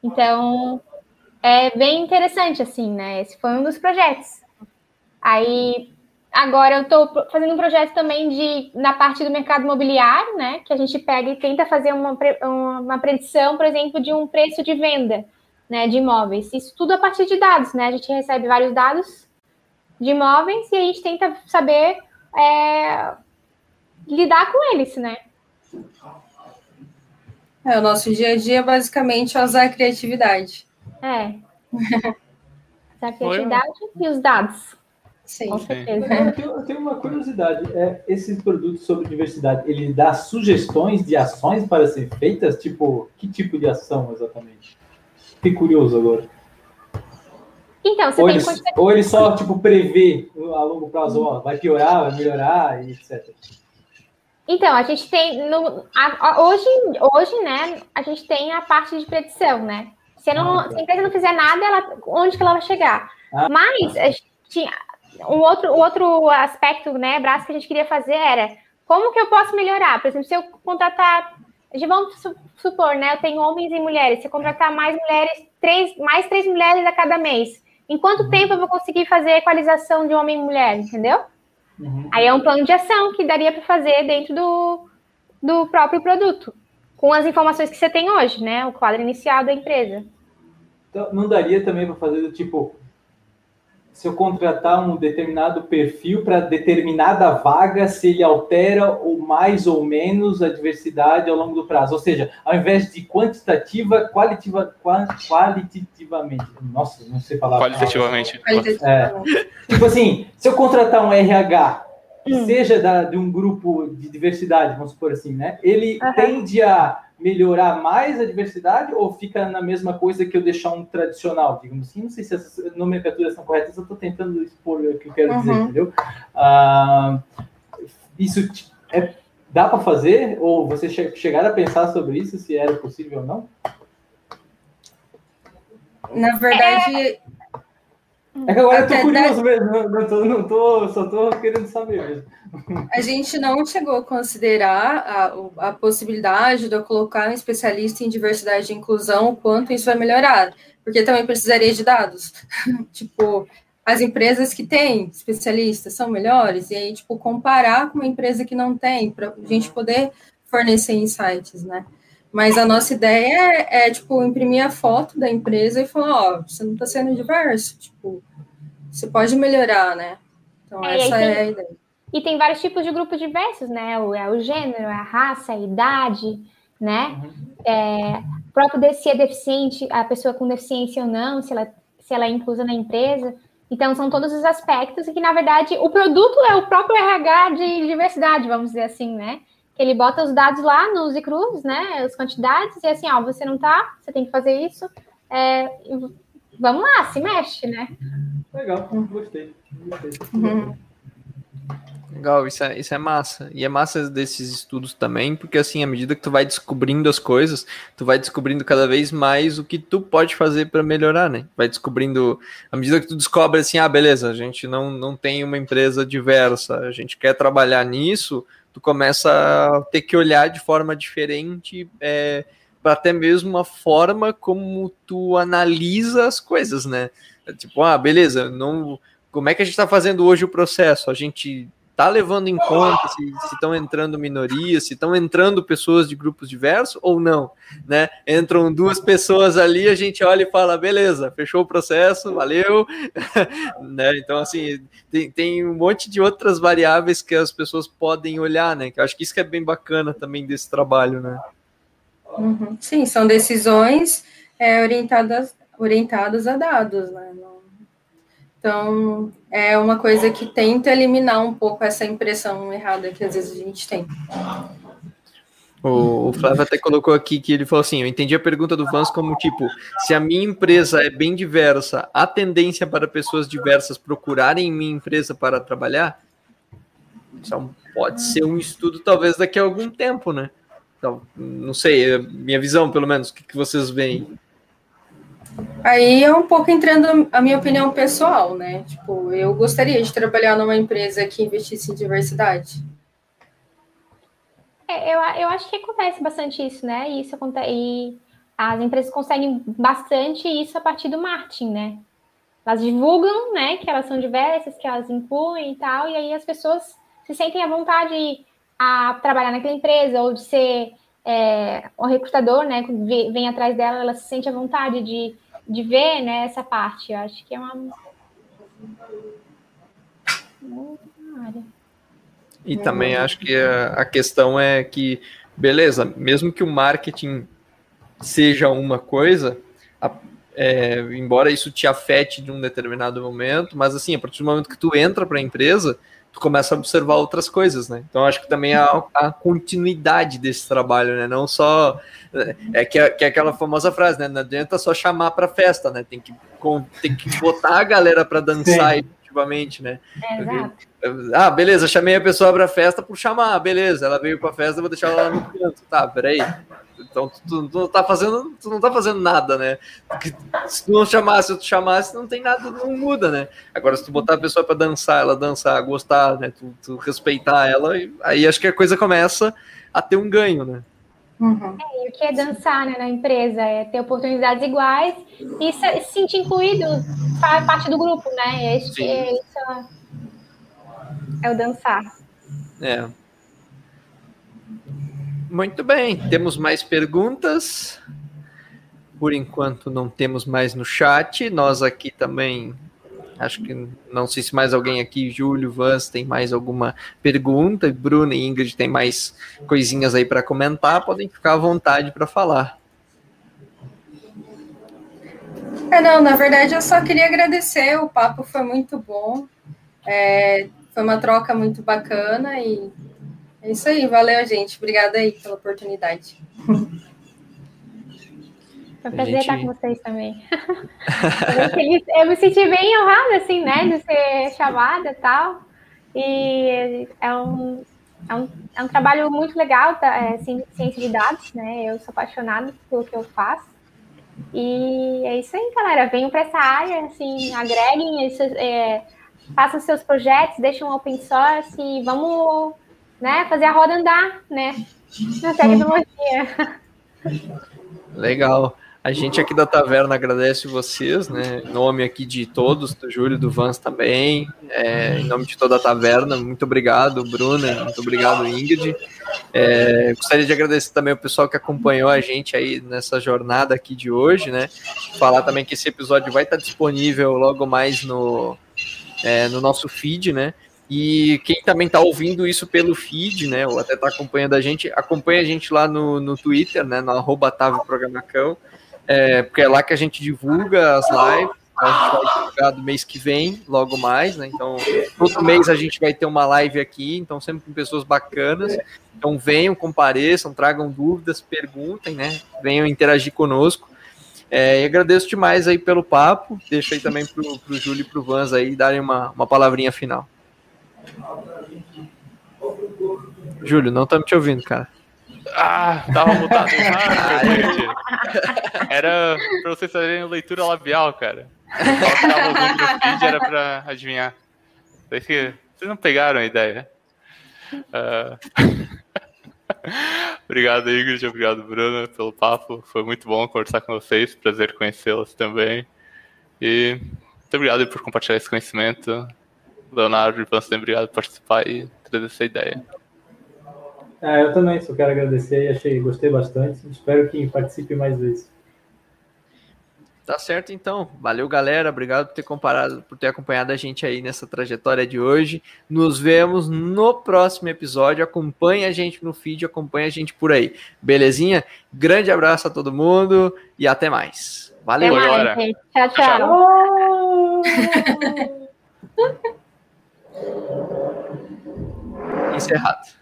Então, é bem interessante, assim, né? Esse foi um dos projetos. Aí, Agora eu estou fazendo um projeto também de na parte do mercado imobiliário, né? Que a gente pega e tenta fazer uma, uma predição, por exemplo, de um preço de venda né, de imóveis. Isso tudo a partir de dados, né? A gente recebe vários dados de imóveis e a gente tenta saber é, lidar com eles, né? É, o nosso dia a dia é basicamente usar a criatividade. É. A criatividade Oi, e os dados. Sim. Com certeza. Eu tenho, eu tenho, uma curiosidade. É, esses produtos sobre diversidade, ele dá sugestões de ações para ser feitas? Tipo, que tipo de ação exatamente? Fiquei curioso agora. Então, você ou tem ele, ou ele só tipo prevê a longo prazo, ó, vai piorar, vai melhorar e etc. Então, a gente tem no, a, a, hoje, hoje, né, a gente tem a parte de predição, né? Se, não, ah, tá. se a empresa não fizer nada, ela, onde que ela vai chegar? Ah, Mas a gente tinha, um outro, outro aspecto, né, braço que a gente queria fazer era como que eu posso melhorar? Por exemplo, se eu contratar, vamos supor, né, eu tenho homens e mulheres, se eu contratar mais mulheres, três, mais três mulheres a cada mês, em quanto uhum. tempo eu vou conseguir fazer a equalização de homem e mulher, entendeu? Uhum. Aí é um plano de ação que daria para fazer dentro do, do próprio produto, com as informações que você tem hoje, né, o quadro inicial da empresa. Então, não daria também para fazer do tipo, se eu contratar um determinado perfil para determinada vaga, se ele altera ou mais ou menos a diversidade ao longo do prazo. Ou seja, ao invés de quantitativa, qualitativa, qualitativamente. Nossa, não sei falar. Qualitativamente. É. Tipo assim, se eu contratar um RH, hum. seja da, de um grupo de diversidade, vamos supor assim, né? Ele uhum. tende a melhorar mais a diversidade ou fica na mesma coisa que eu deixar um tradicional, digamos assim? Não sei se essas nomenclaturas são corretas, eu estou tentando expor o que eu quero uhum. dizer, entendeu? Uh, isso é, dá para fazer? Ou você che chegar a pensar sobre isso, se era possível ou não? Na verdade. É, é que agora eu tô curioso mesmo, não tô, não tô, só tô querendo saber mesmo. A gente não chegou a considerar a, a possibilidade de eu colocar um especialista em diversidade e inclusão, o quanto isso vai melhorar, porque também precisaria de dados. tipo, as empresas que têm especialistas são melhores, e aí, tipo, comparar com uma empresa que não tem, para a gente poder fornecer insights, né? Mas a nossa ideia é, é, tipo, imprimir a foto da empresa e falar, ó, oh, você não está sendo diverso, tipo, você pode melhorar, né? Então, é, essa é a ideia. E tem vários tipos de grupos diversos, né? O, é o gênero, é a raça, a idade, né? Uhum. É, próprio se é deficiente, a pessoa com deficiência ou não, se ela, se ela é inclusa na empresa. Então, são todos os aspectos e que, na verdade, o produto é o próprio RH de diversidade, vamos dizer assim, né? Ele bota os dados lá nos e cruz, né? As quantidades, e assim, ó, você não tá, você tem que fazer isso. É, vamos lá, se mexe, né? Legal, gostei. gostei. Uhum. Legal, isso é, isso é massa. E é massa desses estudos também, porque assim, à medida que tu vai descobrindo as coisas, tu vai descobrindo cada vez mais o que tu pode fazer para melhorar, né? Vai descobrindo, à medida que tu descobre assim, ah, beleza, a gente não, não tem uma empresa diversa, a gente quer trabalhar nisso, tu começa a ter que olhar de forma diferente, é, para até mesmo a forma como tu analisa as coisas, né? É tipo, ah, beleza, não, como é que a gente está fazendo hoje o processo? A gente está levando em conta se estão entrando minorias, se estão entrando pessoas de grupos diversos ou não, né? Entram duas pessoas ali, a gente olha e fala, beleza, fechou o processo, valeu, né? Então, assim, tem, tem um monte de outras variáveis que as pessoas podem olhar, né? Que eu acho que isso que é bem bacana também desse trabalho, né? Uhum. Sim, são decisões é, orientadas, orientadas a dados, né? Então, é uma coisa que tenta eliminar um pouco essa impressão errada que às vezes a gente tem. O, Flávio até colocou aqui que ele falou assim: eu entendi a pergunta do Vans como tipo, se a minha empresa é bem diversa, há tendência para pessoas diversas procurarem minha empresa para trabalhar? Então, pode ser um estudo, talvez daqui a algum tempo, né? Então, não sei, é minha visão, pelo menos, o que, que vocês veem? Aí é um pouco entrando a minha opinião pessoal, né? Tipo, eu gostaria de trabalhar numa empresa que investisse em diversidade. É, eu, eu acho que acontece bastante isso, né? E isso acontece. E as empresas conseguem bastante isso a partir do marketing, né? Elas divulgam, né, que elas são diversas, que elas incluem e tal, e aí as pessoas se sentem à vontade a trabalhar naquela empresa ou de ser é, o recrutador, né, vem atrás dela, ela se sente à vontade de de ver né, essa parte. Eu acho que é uma. área. E também acho que a, a questão é que, beleza, mesmo que o marketing seja uma coisa, a, é, embora isso te afete de um determinado momento, mas assim, a partir do momento que tu entra para a empresa, tu começa a observar outras coisas, né? Então acho que também a, a continuidade desse trabalho, né? Não só é que, é que é aquela famosa frase, né? Não adianta só chamar para festa, né? Tem que tem que botar a galera para dançar Sim. efetivamente, né? É. Ah, beleza, chamei a pessoa para festa por chamar, beleza, ela veio para festa, vou deixar ela lá no canto. Tá, peraí. Então tu, tu, tu, não tá fazendo, tu não tá fazendo nada, né? Porque se tu não chamasse, se tu chamasse, não tem nada, não muda, né? Agora, se tu botar a pessoa para dançar, ela dançar, gostar, né? Tu, tu, respeitar ela, aí acho que a coisa começa a ter um ganho, né? Uhum. É, e o que é dançar né, na empresa? É ter oportunidades iguais e se, se sentir incluído, parte do grupo, né? Esse, é, isso é o dançar. É. Muito bem, temos mais perguntas. Por enquanto não temos mais no chat. Nós aqui também, acho que não sei se mais alguém aqui, Júlio, Vans, tem mais alguma pergunta. Bruno e Ingrid tem mais coisinhas aí para comentar. Podem ficar à vontade para falar. É, não, na verdade eu só queria agradecer, o papo foi muito bom, é, foi uma troca muito bacana e é isso aí, valeu, gente. Obrigada aí pela oportunidade. Foi um prazer gente... estar com vocês também. eu me senti bem honrada, assim, né, de ser chamada e tal. E é um, é um, é um trabalho muito legal, tá? é, ciência de dados, né? Eu sou apaixonada pelo que eu faço. E é isso aí, galera. Venham para essa área, assim, agreguem, é, façam seus projetos, deixem um open source e vamos né, fazer a roda andar, né, na tecnologia. Legal. A gente aqui da Taverna agradece vocês, né? Em nome aqui de todos, do Júlio, do Vans também, é, em nome de toda a Taverna, muito obrigado, Bruna, muito obrigado, Ingrid. É, gostaria de agradecer também o pessoal que acompanhou a gente aí nessa jornada aqui de hoje, né? Falar também que esse episódio vai estar disponível logo mais no, é, no nosso feed, né? E quem também está ouvindo isso pelo feed, né, ou até está acompanhando a gente, acompanha a gente lá no, no Twitter, né, no arroba Programação, é, porque é lá que a gente divulga as lives, a gente vai divulgar do mês que vem, logo mais, né, então todo mês a gente vai ter uma live aqui, então sempre com pessoas bacanas, então venham, compareçam, tragam dúvidas, perguntem, né, venham interagir conosco, é, e agradeço demais aí pelo papo, deixo aí também para o Júlio e para o Vans aí darem uma, uma palavrinha final. Júlio, não estamos te ouvindo, cara. Ah, tava mutado. Ah, Era pra vocês fazerem leitura labial, cara. O feed, era pra adivinhar. Vocês não pegaram a ideia. Uh... obrigado, Ingrid. Obrigado, Bruno, pelo papo. Foi muito bom conversar com vocês. Prazer conhecê-las também. E muito obrigado por compartilhar esse conhecimento. Leonardo e Pansen, obrigado por participar e trazer essa ideia. É, eu também só quero agradecer e achei, gostei bastante. Espero que participe mais vezes. Tá certo, então. Valeu, galera. Obrigado por ter comparado, por ter acompanhado a gente aí nessa trajetória de hoje. Nos vemos no próximo episódio. Acompanhe a gente no feed, acompanhe a gente por aí. Belezinha? Grande abraço a todo mundo e até mais. Valeu, até mais, galera. Tchau, tchau. tchau. Encerrado.